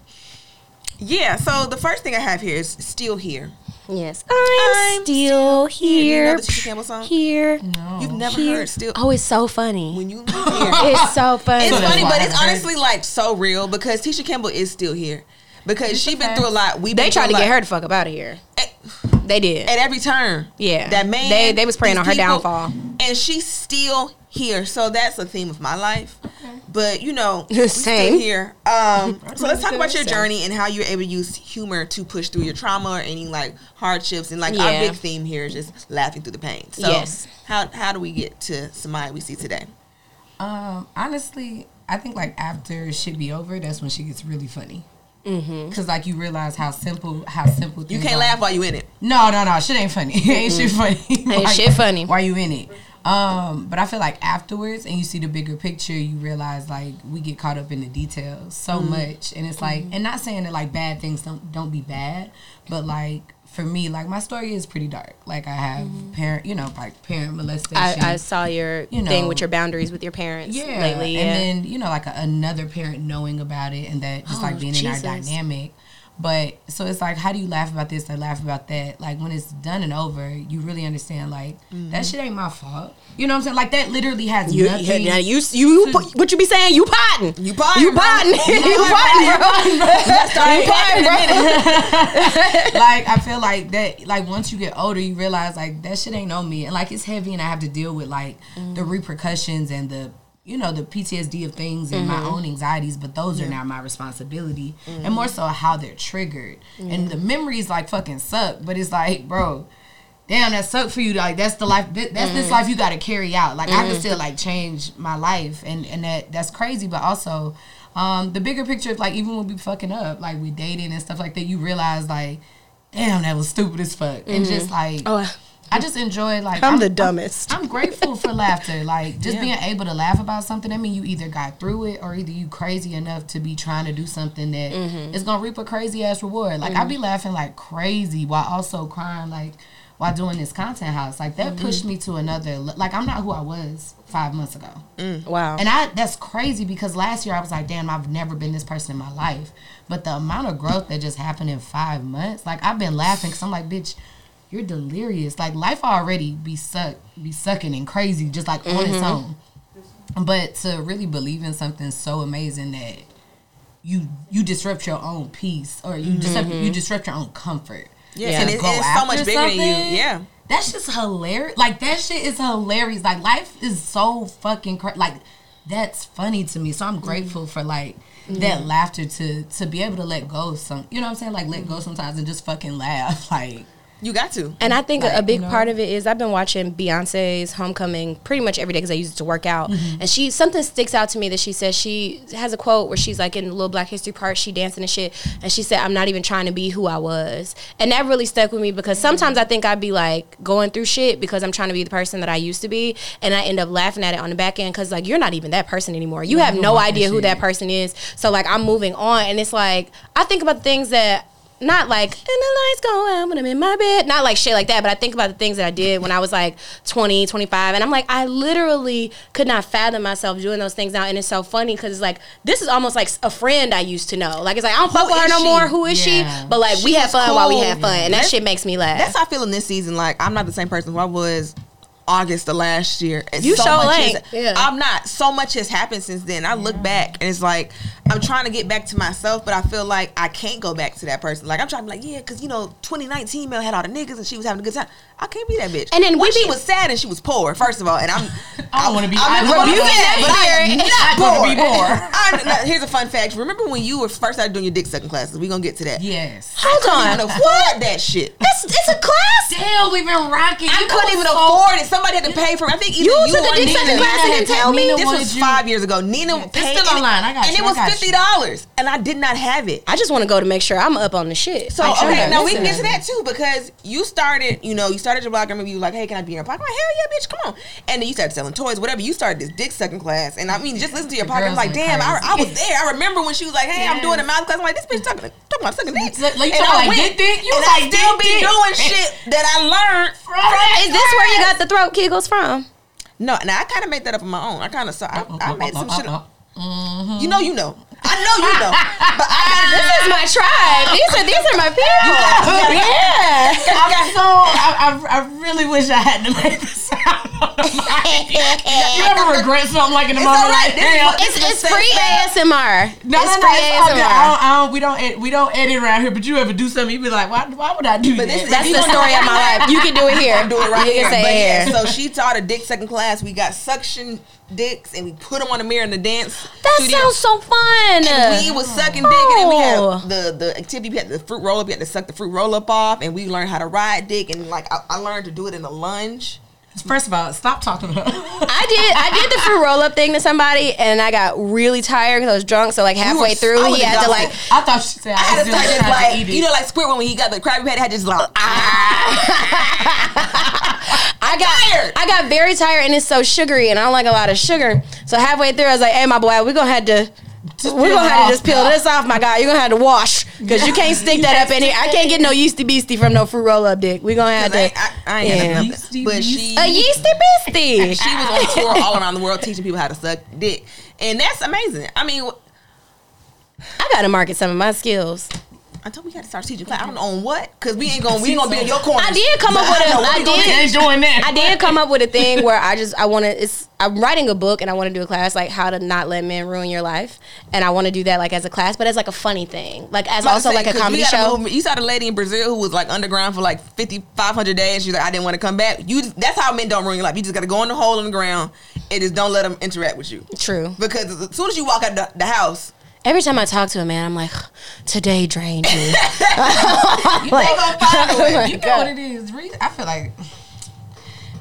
Yeah. So the first thing I have here is still here. Yes, I'm, I'm still Do you here. know the Campbell song? Here. No. You've never Here. heard still. Oh, it's so funny. When you live here. It's so funny. It's funny, but it's honestly like so real because Tisha Campbell is still here because It's she a been through a lot. We They tried to get her to fuck up out of here. They did. at every turn. Yeah. that man. They- they was praying on her downfall. and she's still here. So that's a theme of my life. But you know, we Same. still here. Um, so let's talk about your journey and how you're able to use humor to push through your trauma or any like hardships. And like our big theme here is just laughing through the pain. So Yes. how how do we get to Samia we see today? Um, honestly, I think like after shit be over, that's when she gets really funny. Mm-hmm. Cause like you realize how simple, how simple. You can't are. laugh while you in it. No, no, no. Shit ain't funny. ain't shit funny. Ain't shit funny. Why you in it? Um, but I feel like afterwards, and you see the bigger picture, you realize like we get caught up in the details so much, and it's like, and not saying that like bad things don't don't be bad, but like for me, like my story is pretty dark. Like I have parent, you know, like parent molestation. I, I saw your You thing know. with your boundaries with your parents yeah, lately. Yeah. and then you know like a, another parent knowing about it and that just Oh, like being in Jesus. our dynamic but so it's like how do you laugh about this or laugh about that like when it's done and over you really understand like that mm-hmm. shit ain't my fault you know what i'm saying like that literally has you, nothing you, you, you, to- what you be saying? You potting. You potting, You potting. You You potting, bro. You potting, bro. like I feel like that like once you get older you realize like that shit ain't on me and like it's heavy and I have to deal with like the mm. repercussions and the you know the PTSD of things and my mm-hmm. own anxieties but those are now my responsibility. And mm-hmm. more so how they're triggered. And the memories like fucking suck but it's like bro damn that sucked for you. Like that's the life th- that's this mm-hmm. life you got to carry out. Like I can still like change my life and and that that's crazy but also um the bigger picture of like even when we fucking up like we dating and stuff like that you realize like damn that was stupid as fuck. And just like Oh, I just enjoy like I'm the dumbest. I'm grateful for laughter. Like just being able to laugh about something. I mean, you either got through it or either you crazy enough to be trying to do something that that is gonna reap a crazy ass reward. Like I mm-hmm. be laughing like crazy while also crying like while doing this content house. Like that mm-hmm. pushed me to another. Like I'm not who I was five months ago. Mm, wow. And I that's crazy because last year I was like, damn, I've never been this person in my life. But the amount of growth that just happened in five months, like I've been laughing because I'm like, bitch, you're delirious. Like life already be suck be sucking and crazy just like on its mm-hmm. own. But to really believe in something so amazing that you you disrupt your own peace or you disrupt you mm-hmm. disrupt your own comfort. Yeah, Yeah. and it's, it's so much bigger than you. Yeah. That's just hilarious. Like that shit is hilarious. Like life is so fucking cra- like that's funny to me. So I'm mm-hmm. grateful for like that laughter to to be able to let go some. You know what I'm saying? Like let go sometimes and just fucking laugh. Like You got to. And I think a- a big you know? part of it is I've been watching Beyonce's Homecoming pretty much every day because I use it to work out. Mm-hmm. And she something sticks out to me that she says she has a quote where she's like in the little Black History part, she dancing and shit, and she said, "I'm not even trying to be who I was," and that really stuck with me because mm-hmm. sometimes I think I'd be like going through shit because I'm trying to be the person that I used to be, and I end up laughing at it on the back end because like you're not even that person anymore. You have no idea that who that person is. So like I'm moving on, and it's like I think about the things that not like and the lights go out when I'm in my bed, not like shit like that, but I think about the things that I did when I was like 20, 25, and I'm like, I literally could not fathom myself doing those things now, and it's so funny because it's like this is almost like a friend I used to know. Like it's like I don't fuck with her no she? more. Who is Yeah. she? But like we She have was fun while we had fun, and that shit makes me laugh. That's how I feel in this season. Like I'm not the same person who I was August of last year. And You sure much ain't. has- Yeah. I'm not. So much has happened since then. I look back and it's like I'm trying to get back to myself, but I feel like I can't go back to that person. Like I'm trying to be like, yeah, because you know, 2019 Mel had all the niggas and she was having a good time. I can't be that bitch. And then when we she be- was sad and she was poor, first of all, and I'm I wanna be- I'm I want to be that, but I am spirit. not I wanna be poor. poor. I'm, now, here's a fun fact. Remember when you were first started doing your dick sucking classes? We gonna get to that. yes. Hold I couldn't on, even afford that shit. it's, it's a class. Damn, we've been rocking. I You couldn't even so- afford it. Somebody had to pay for it. I think either You you, took a or dick Nina. sucking class and didn't tell me? Nina This was you- five years ago. Nina It's paid, still and- online. I got and it was fifty dollars, and I did not have it. I just want to go to make sure I'm up on the shit. So Like, okay, now we can get to that too because you started, you know, you started your blog. I remember you were like, "Hey, can I be in your podcast?" I'm like, "Hell yeah, bitch, come on!" And then you started selling toys, whatever. You started this dick sucking class, and I mean, just listen to your podcast. I'm like, damn, I. I was there. I remember when she was like, "Hey, I'm doing a mouth class." I'm like, "This bitch talking, talking about sucking dick." Like, you And talking I like went, dick dick? You and was I like still dick be dick. doing shit that I learned from Is this where you got the throat kegels from? No, now I kind of made that up on my own. I kind of saw. I, I made some shit. up. Mm-hmm. You know, you know. I know you know, but I got This is my tribe. These are these are my people. gotta- yeah. I'm so I, I, I really wish I hadn't made the sound. on the mic. You ever regret something like in the moment? right. Like, damn. It's it's free ASMR. No, it's no, no, free it's good. I don't, I don't, we don't, ed- we don't edit around here. But you ever do something, you be like, why, why would I do But that? this- That's the story of my life. You can do it here. do it right you here. can say But yeah, so she taught a dick second class. We got suction dicks and we put them on the mirror in the dance. That studio. sounds so fun. And we was sucking dick, and then we Oh. had the the activity. We had the fruit roll up. We had to suck the fruit roll up off, and we learned how to ride dick. And like I, I learned to do it in a lunge. First of all, stop talking about. I did I did the fruit roll up thing to somebody and I got really tired because I was drunk. So like halfway were- through I was he had to like. I thought she said I I had was to just start just trying to like you know like Squidward when he got the Krabby Patty had just like ah. I got tired. I got very tired and it's so sugary and I don't like a lot of sugar. So halfway through I was like, hey my boy, we're gonna have to we're gonna have to just peel dog. this off, my guy. You're gonna have to wash because you can't stick that up in here. I can't get no yeasty beastie from no fruit roll up dick. We're gonna have to. I, I ain't Yeah. had nothing. Yeasty, But she A yeasty beastie. she was on tour all around the world teaching people how to suck dick, and that's amazing. I mean, I gotta market some of my skills. I told we got to start teaching class. I don't know on what because we ain't gonna we ain't gonna be in your corner. I did come up with a. I did. that. I did come up with a thing where I just I want to. It's I'm writing a book and I want to do a class like how to not let men ruin your life, and I want to do that like as a class, but as like a funny thing, like as also like a comedy show. You saw the lady in Brazil who was like underground for like 50, 500 days. She's like, I didn't want to come back. You, that's how men don't ruin your life. You just got to go in the hole in the ground and just don't let them interact with you. True. Because as soon as you walk out the, the house, Every time I talk to a man, I'm like, today drained you. You Like, gonna find a way. You know God. what uh, it is. I feel like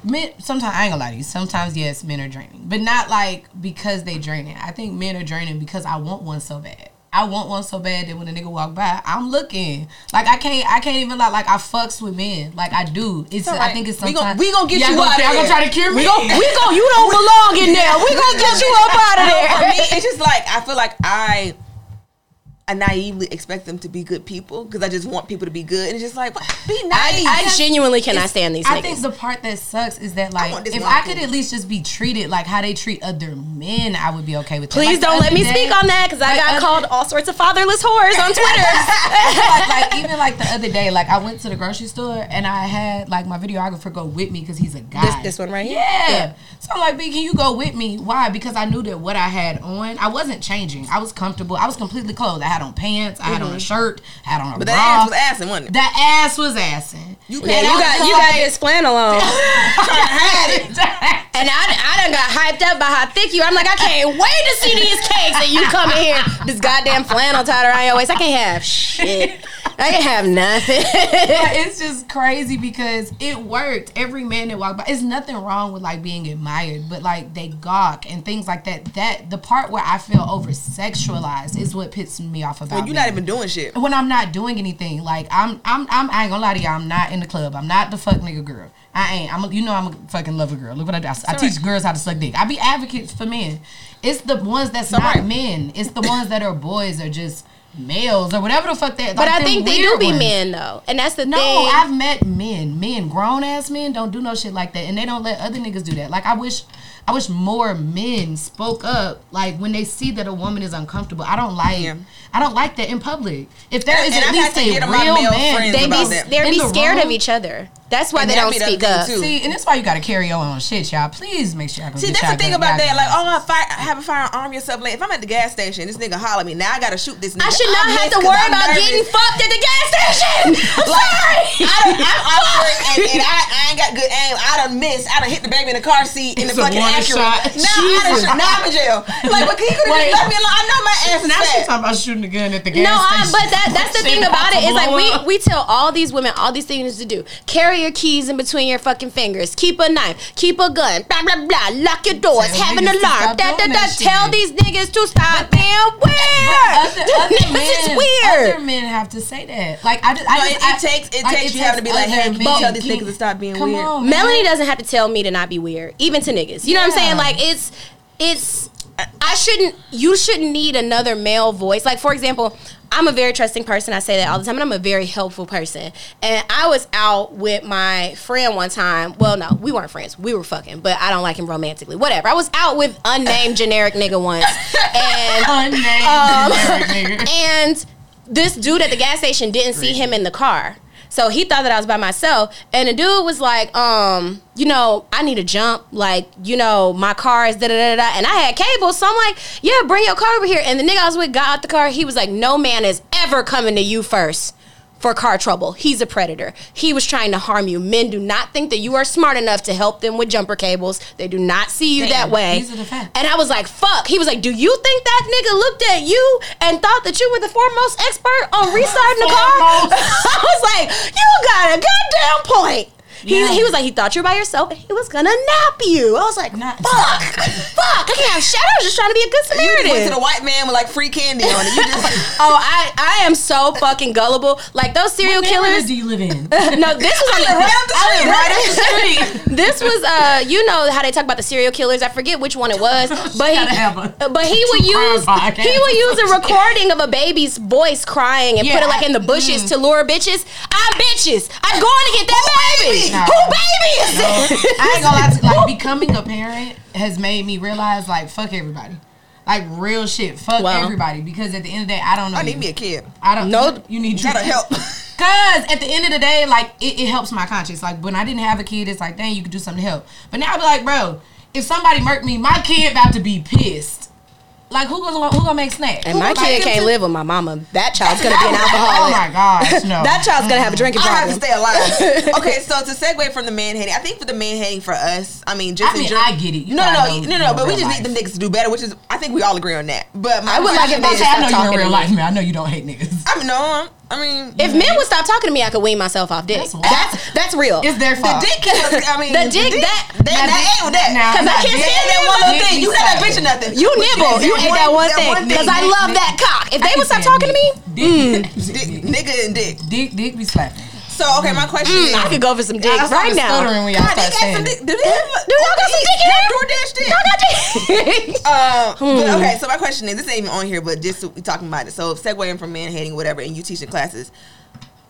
men. Sometimes I ain't gonna lie to you. Sometimes yes, men are draining, but not like because they draining. I think men are draining because I want one so bad. I want one so bad that when a nigga walk by, I'm looking. Like I can't, I can't even like, like I fucks with men. Like I do. It's, all I think it's something. We gonna, we gon' get you gonna, out of y'all gonna try to cure me. we gon' we gon' you don't belong in there. We gonna get you up out of for there. me, it's just like I feel like I. I naively expect them to be good people because I just want people to be good, and it's just like be nice. I, I genuinely cannot stand these things. I niggas. think the part that sucks is that like want this if I too. could at least just be treated like how they treat other men, I would be okay with that. Please Like, don't let me day- speak on that because I got other- called all sorts of fatherless whores on Twitter. like, like, even like the other day, like I went to the grocery store and I had like my videographer go with me because he's a guy. This- this one right here? Yeah. Yeah. So I'm like, B, can you go with me? Why? Because I knew that what I had on, I wasn't changing. I was comfortable. I was completely clothed. I had on pants. I had on a mm-hmm. shirt. I had on a but bra. that ass was assing, wasn't it? That ass was assing. You yeah, you got you got this flannel on. And I, I done got hyped up by how thick you are. I'm like, I can't wait to see these cakes and you come in here, this goddamn flannel tied around your waist. I can't have shit. I can't have nothing. It's just crazy because it worked. Every man that walked by, it's nothing wrong with like being admired, but like they gawk and things like that. That the part where I feel over sexualized is what pisses me off about. When you're men. not even doing shit. when I'm not doing anything. Like I'm, I'm, I'm. I ain't gonna lie to y'all. I'm not in the club. I'm not the fuck nigga girl. I ain't. I'm. A, you know I'm a fucking lover girl. Look what I do. I, I teach girls how to suck dick. I be advocates for men. It's the ones that's not right. men. It's the ones that are boys or just males or whatever the fuck that. But like I think they do weird be ones. men though, and that's the No, thing. I've met men, men, grown ass men don't do no shit like that, and they don't let other niggas do that. Like I wish, I wish more men spoke up. Like when they see that a woman is uncomfortable, I don't like, Yeah. I don't like that in public. If there is And- at I've least a get on my real man, they about be they In be the scared of each other. That's why And they that don't speak up. too. See, and that's why you got to carry your own shit, y'all. Please make sure I go See, that's the thing about y'all that. Like, oh, I, fire, I have a firearm yourself. Like, if I'm at the gas station, this nigga holler me. Now I gotta shoot this nigga. I should not I'm have to worry I'm about nervous. getting fucked at the gas station. I'm sorry. I done, I'm awkward and, and I, I done missed. I done hit the baby in the car seat in the It's a fucking one Acura. shot. Now, I done, Jesus. shot- now I'm in jail. Like, but he could have Wait. just left me alone. I know my ass is now she's fat. talking about shooting a gun at the gas No, I, station. but that that's the thing about it. about to Is like blow we, we tell all these women all these things to do. Carry your keys in between your fucking fingers. Keep a knife. Keep a gun. Blah blah blah. Lock your doors. Tell have an niggas to alarm. stop Da, da, doing da. that shit. Tell these niggas to stop being weird. other, other this men, is weird. Other men have to say that. Like I just, I No, just it- I- it takes- it like, takes you having to be like, other hey, can you men tell these can- niggas to stop being come weird? On, man. Melanie doesn't have to tell me to not be weird, even to niggas. You know what I'm saying? Like it's it's I shouldn't. You shouldn't need another male voice. Like for example, I'm a very trusting person. I say that all the time, and I'm a very helpful person. And I was out with my friend one time. Well, no, we weren't friends. We were fucking, but I don't like him romantically. Whatever. I was out with unnamed generic nigga once, and Unnamed Um, generic nigga. and this dude at the gas station didn't see him in the car. So he thought that I was by myself. And the dude was like, um, you know, I need to jump. Like, you know, my car is da da da da. And I had cable. So I'm like, yeah, bring your car over here. And the nigga I was with got out the car. He was like, no man is ever coming to you first for car trouble. He's a predator. He was trying to harm you. Men do not think that you are smart enough to help them with jumper cables. They do not see you that way. these are the facts. And I was like, fuck. He was like, do you think that nigga looked at you and thought that you were the foremost expert on restarting the car? I was like, you got a goddamn point. He, Yeah. he was like, he thought you were by yourself and he was gonna nap you. I was like, Not- fuck, fuck. I can't have shadows just trying to be a good Samaritan. You went to the white man with like free candy on it. You just oh, I, I am so fucking gullible. Like those serial What killers. do you live in? No, this was on the, right up the street. right up the street. This was uh, you know how they talk about the serial killers. I forget which one it was, but he, a but he would use he would use a recording of a baby's voice crying and Yeah, put it like in the bushes to lure bitches. I'm bitches. I'm going to get that baby. No. Who baby is it? I ain't gonna lie. To, like becoming a parent has made me realize, like, fuck everybody. Like real shit. Fuck Wow. everybody. Because at the end of the day, I don't know. I you. need me a kid. I don't. No. You need Gotta you- help. Cause at the end of the day, like it, it helps my conscience. Like when I didn't have a kid, it's like, dang, you could do something to help. But now I be like, bro, if somebody murked me, my kid about to be pissed. Like who gonna who gonna make snacks? And Who my kid like, can't it's- live with my mama. That child's gonna be an oh alcoholic. Oh my gosh, no. That child's gonna have a drinking problem. I have to problem. stay alive. okay, so to segue from the man hating, I think for the man hating for us, I mean, just I mean, in general- I get it. You no, gotta no, no, no, but we just life. need them niggas to do better, which is I think we all agree on that. But my I would like question if they is- just I know stop you in real life, me. man. I know you don't hate niggas. I'm no, I mean, If men would stop talking to me, I could wean myself off dick. That's That's that's, real. It's their the dick, I mean, The dick, that- that, Now, that ain't with that. Cause I can't stand that one little thing. You got that bitch or nothing. You nibble. You ate that one thing thing. because I love that cock. If they would stop talking to me, mm. Dick, Dick, nigga and dick. dick, dick be slapping. So okay, my question is, I could go for some dick I right started now. stuttering when y'all God, they got some dick. Do they have? Do y'all got some dick in there? DoorDash dick. Y'all got dick. Uh, but okay, so my question is, this ain't even on here, but just we talking about it. So segueing from man hating, whatever, and you teaching classes,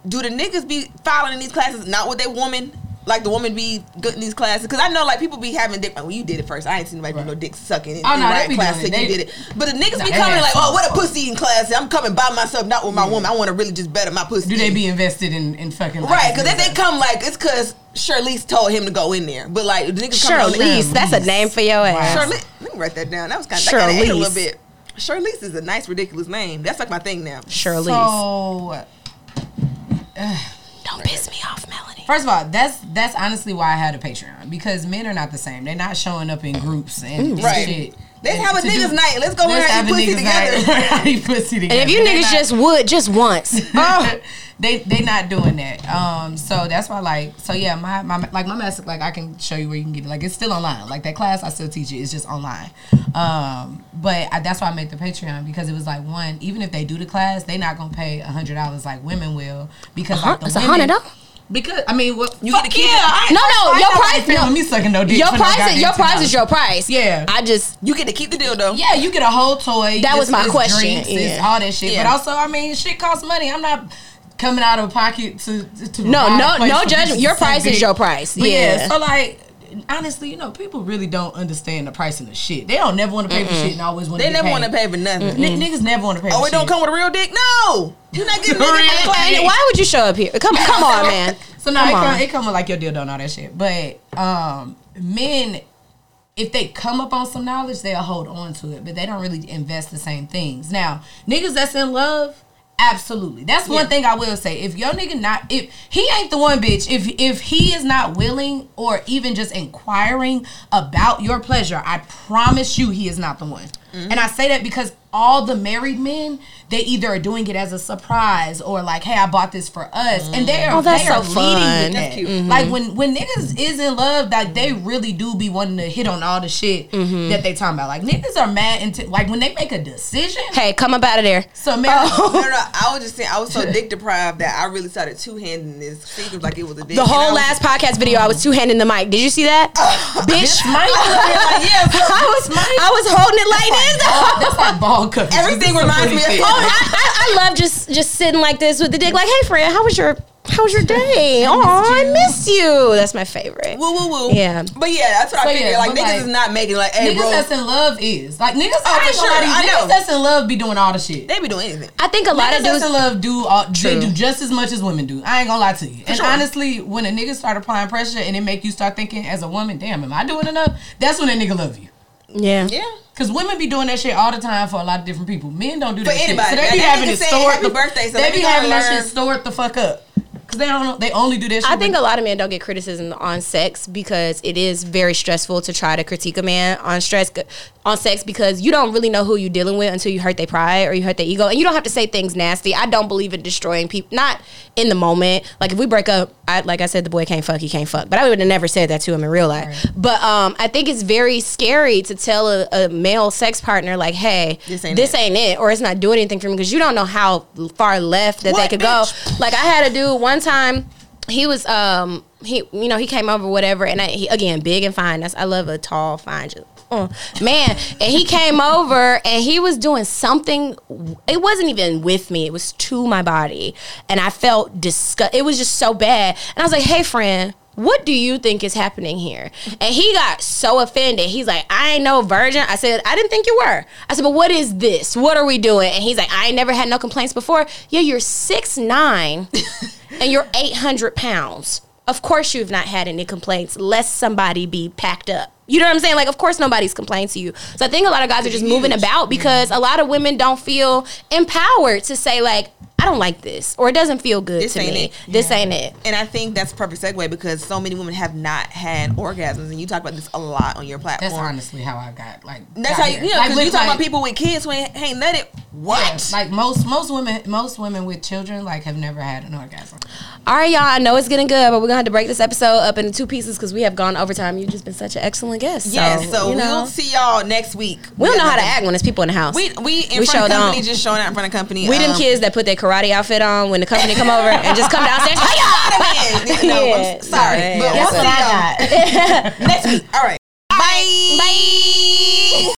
do the niggas be filing in these classes not with their woman? Like the woman be good in these classes? Because I know like people be having dick. Well, you did it first. I ain't seen nobody do no dick sucking in, Oh, in no, right class. doing So you did it. But the niggas Nah, be coming like, oh, what a pussy in class. I'm coming by myself, not with my woman. I want to really just better my pussy. Do they eating. be invested in, in fucking Right, because if they come like it's because Charlize told him to go in there, but like the niggas come Charlize, that's a name for your ass. Charlize, let me write that down. That was kind of that kinda ate a little bit. Charlize is a nice, ridiculous name. That's like my thing now. Charlize. So uh, Don't piss me off, Melanie. First of all, that's that's honestly why I had a Patreon because men are not the same. They're not showing up in groups and, and Right. shit. Let's have a niggas do- night. Let's go learn let's how have to a pussy together. How to eat pussy together. And if you niggas not- just would, just once. Oh. they they not doing that. Um, so that's why like so yeah, my my like my master like I can show you where you can get it. Like it's still online. Like that class I still teach it. It's just online. Um, but I, that's why I made the Patreon because it was like one. Even if they do the class, they not gonna pay a hundred dollars like women will because like the It's a women. Because I mean, what You get to keep yeah. I, No, no, I your nobody price- no. me sucking no dick. Your no price, is, your price is your price. Yeah. I just You get to keep the deal though. Yeah, you get a whole toy. That was my question, Drinks, yeah. all that shit. Yeah. But also, I mean, shit costs money. I'm not coming out of pocket to to no, no, no judgment. Your price is your price. But yeah. Yeah. So like, honestly, you know, people really don't understand the pricing of shit. They don't never want to pay for shit and always want to. They never want to pay for nothing. N- niggas never want to pay. Shit. Oh, for it don't shit. come with a real dick? No. You're not getting Real niggas dick. why would you show up here? Come, come on, man. So now it Come come, it come with like your dildo and all that shit. But um, men, if they come up on some knowledge, they'll hold on to it, but they don't really invest the same things. Now, niggas that's in love, absolutely. That's one thing I will say. If your nigga not, if he ain't the one, bitch. If if he is not willing or even just inquiring about your pleasure, I promise you, he is not the one. Mm-hmm. And I say that because all the married men, they either are doing it as a surprise or like, hey, I bought this for us. And they mm. are, Oh, that's they are so leading fun. with That's that. cute. Like mm-hmm. when when niggas is in love, like they really do be wanting to hit on all the shit Mm-hmm. that they talking about. Like niggas are mad into like when they make a decision. Hey, come up out of there. So man, no, no, no. I was just saying, I was so dick deprived that I really started two handing this. Seems like it was a dick. The and I whole was last podcast video, I was two handing the mic. Did you see that? Bitch, Mike, yeah, I was I was holding it like this. that's like ball coverage. Everything This is a reminds me pretty of- Oh, thing. I, I, I love just just sitting like this with the dick. Like, hey, friend, how was your how was your day? Oh, I missed you. That's my favorite. Woo woo woo. Yeah. But yeah, that's what So I figured. yeah, like niggas like- is not making like, hey Niggas bro, that's in love is like niggas. Oh, for sure, lie to you, I Niggas know. that's in love be doing all the shit. they be doing anything. I think a lot Niggas of that's dudes. in love do all, they do just as much as women do. I ain't gonna lie to you. And sure. honestly, when a nigga start applying pressure and it make you start thinking as a woman, damn, am I doing enough? That's when a nigga love you. Yeah. Yeah. Cause women be doing that shit all the time for a lot of different people. Men don't do For that anybody. shit. So they And be that having nigga it saying stored. happy the- birthday, so they they be gotta having that shit stored the fuck up. Cause they don't. They only do that. shit I think a lot of men don't get criticism on sex because it is very stressful to try to critique a man on stress on sex because you don't really know who you're dealing with until you hurt their pride or you hurt their ego, and you don't have to say things nasty. I don't believe in destroying people, not in the moment. Like if we break up, I, like I said, the boy can't fuck, he can't fuck, but I would have never said that to him in real life. But um, I think it's very scary to tell a, a male sex partner like, "Hey, This ain't this it. ain't it," or it's not doing anything for me because you don't know how far left that they could bitch? go. Like I had a dude one time he was um he you know he came over whatever and I, he, again big and fine that's I love a tall fine Mm. man and he came over and he was doing something it wasn't even with me it was to my body and I felt disgust it was just so bad and I was like hey friend what do you think is happening here? And he got so offended. He's like, I ain't no virgin. I said, I didn't think you were. I said, but what is this? What are we doing? And he's like, I ain't never had no complaints before. Yeah, you're six nine and you're 800 pounds. Of course, you've not had any complaints, lest somebody be packed up. You know what I'm saying? Like, of course, nobody's complaining to you. So I think a lot of guys are just moving about because a lot of women don't feel empowered to say, like, I don't like this, or it doesn't feel good This to ain't me. it. This ain't it. And I think that's a perfect segue because so many women have not had orgasms, and you talk about this a lot on your platform. That's honestly how I got like. That's got how you, here. you know, because with, you talk like- about people with kids who ain't, ain't nutted. What? Yeah, like most most women most women with children like have never had an orgasm. All right, y'all. I know it's getting good, but we're gonna have to break this episode up into two pieces because we have gone overtime. You've just been such an excellent guest. yes. So you know, we'll see y'all next week. we don't know how to act when there's people in the house. We we in We front sure of company, don't. just showing out in front of company. We them um, kids that put their karate outfit on when the company come over and just come downstairs. Man, no, Yeah. I'm sorry, Yeah, but we'll see y'all next week. All right. Bye. Bye.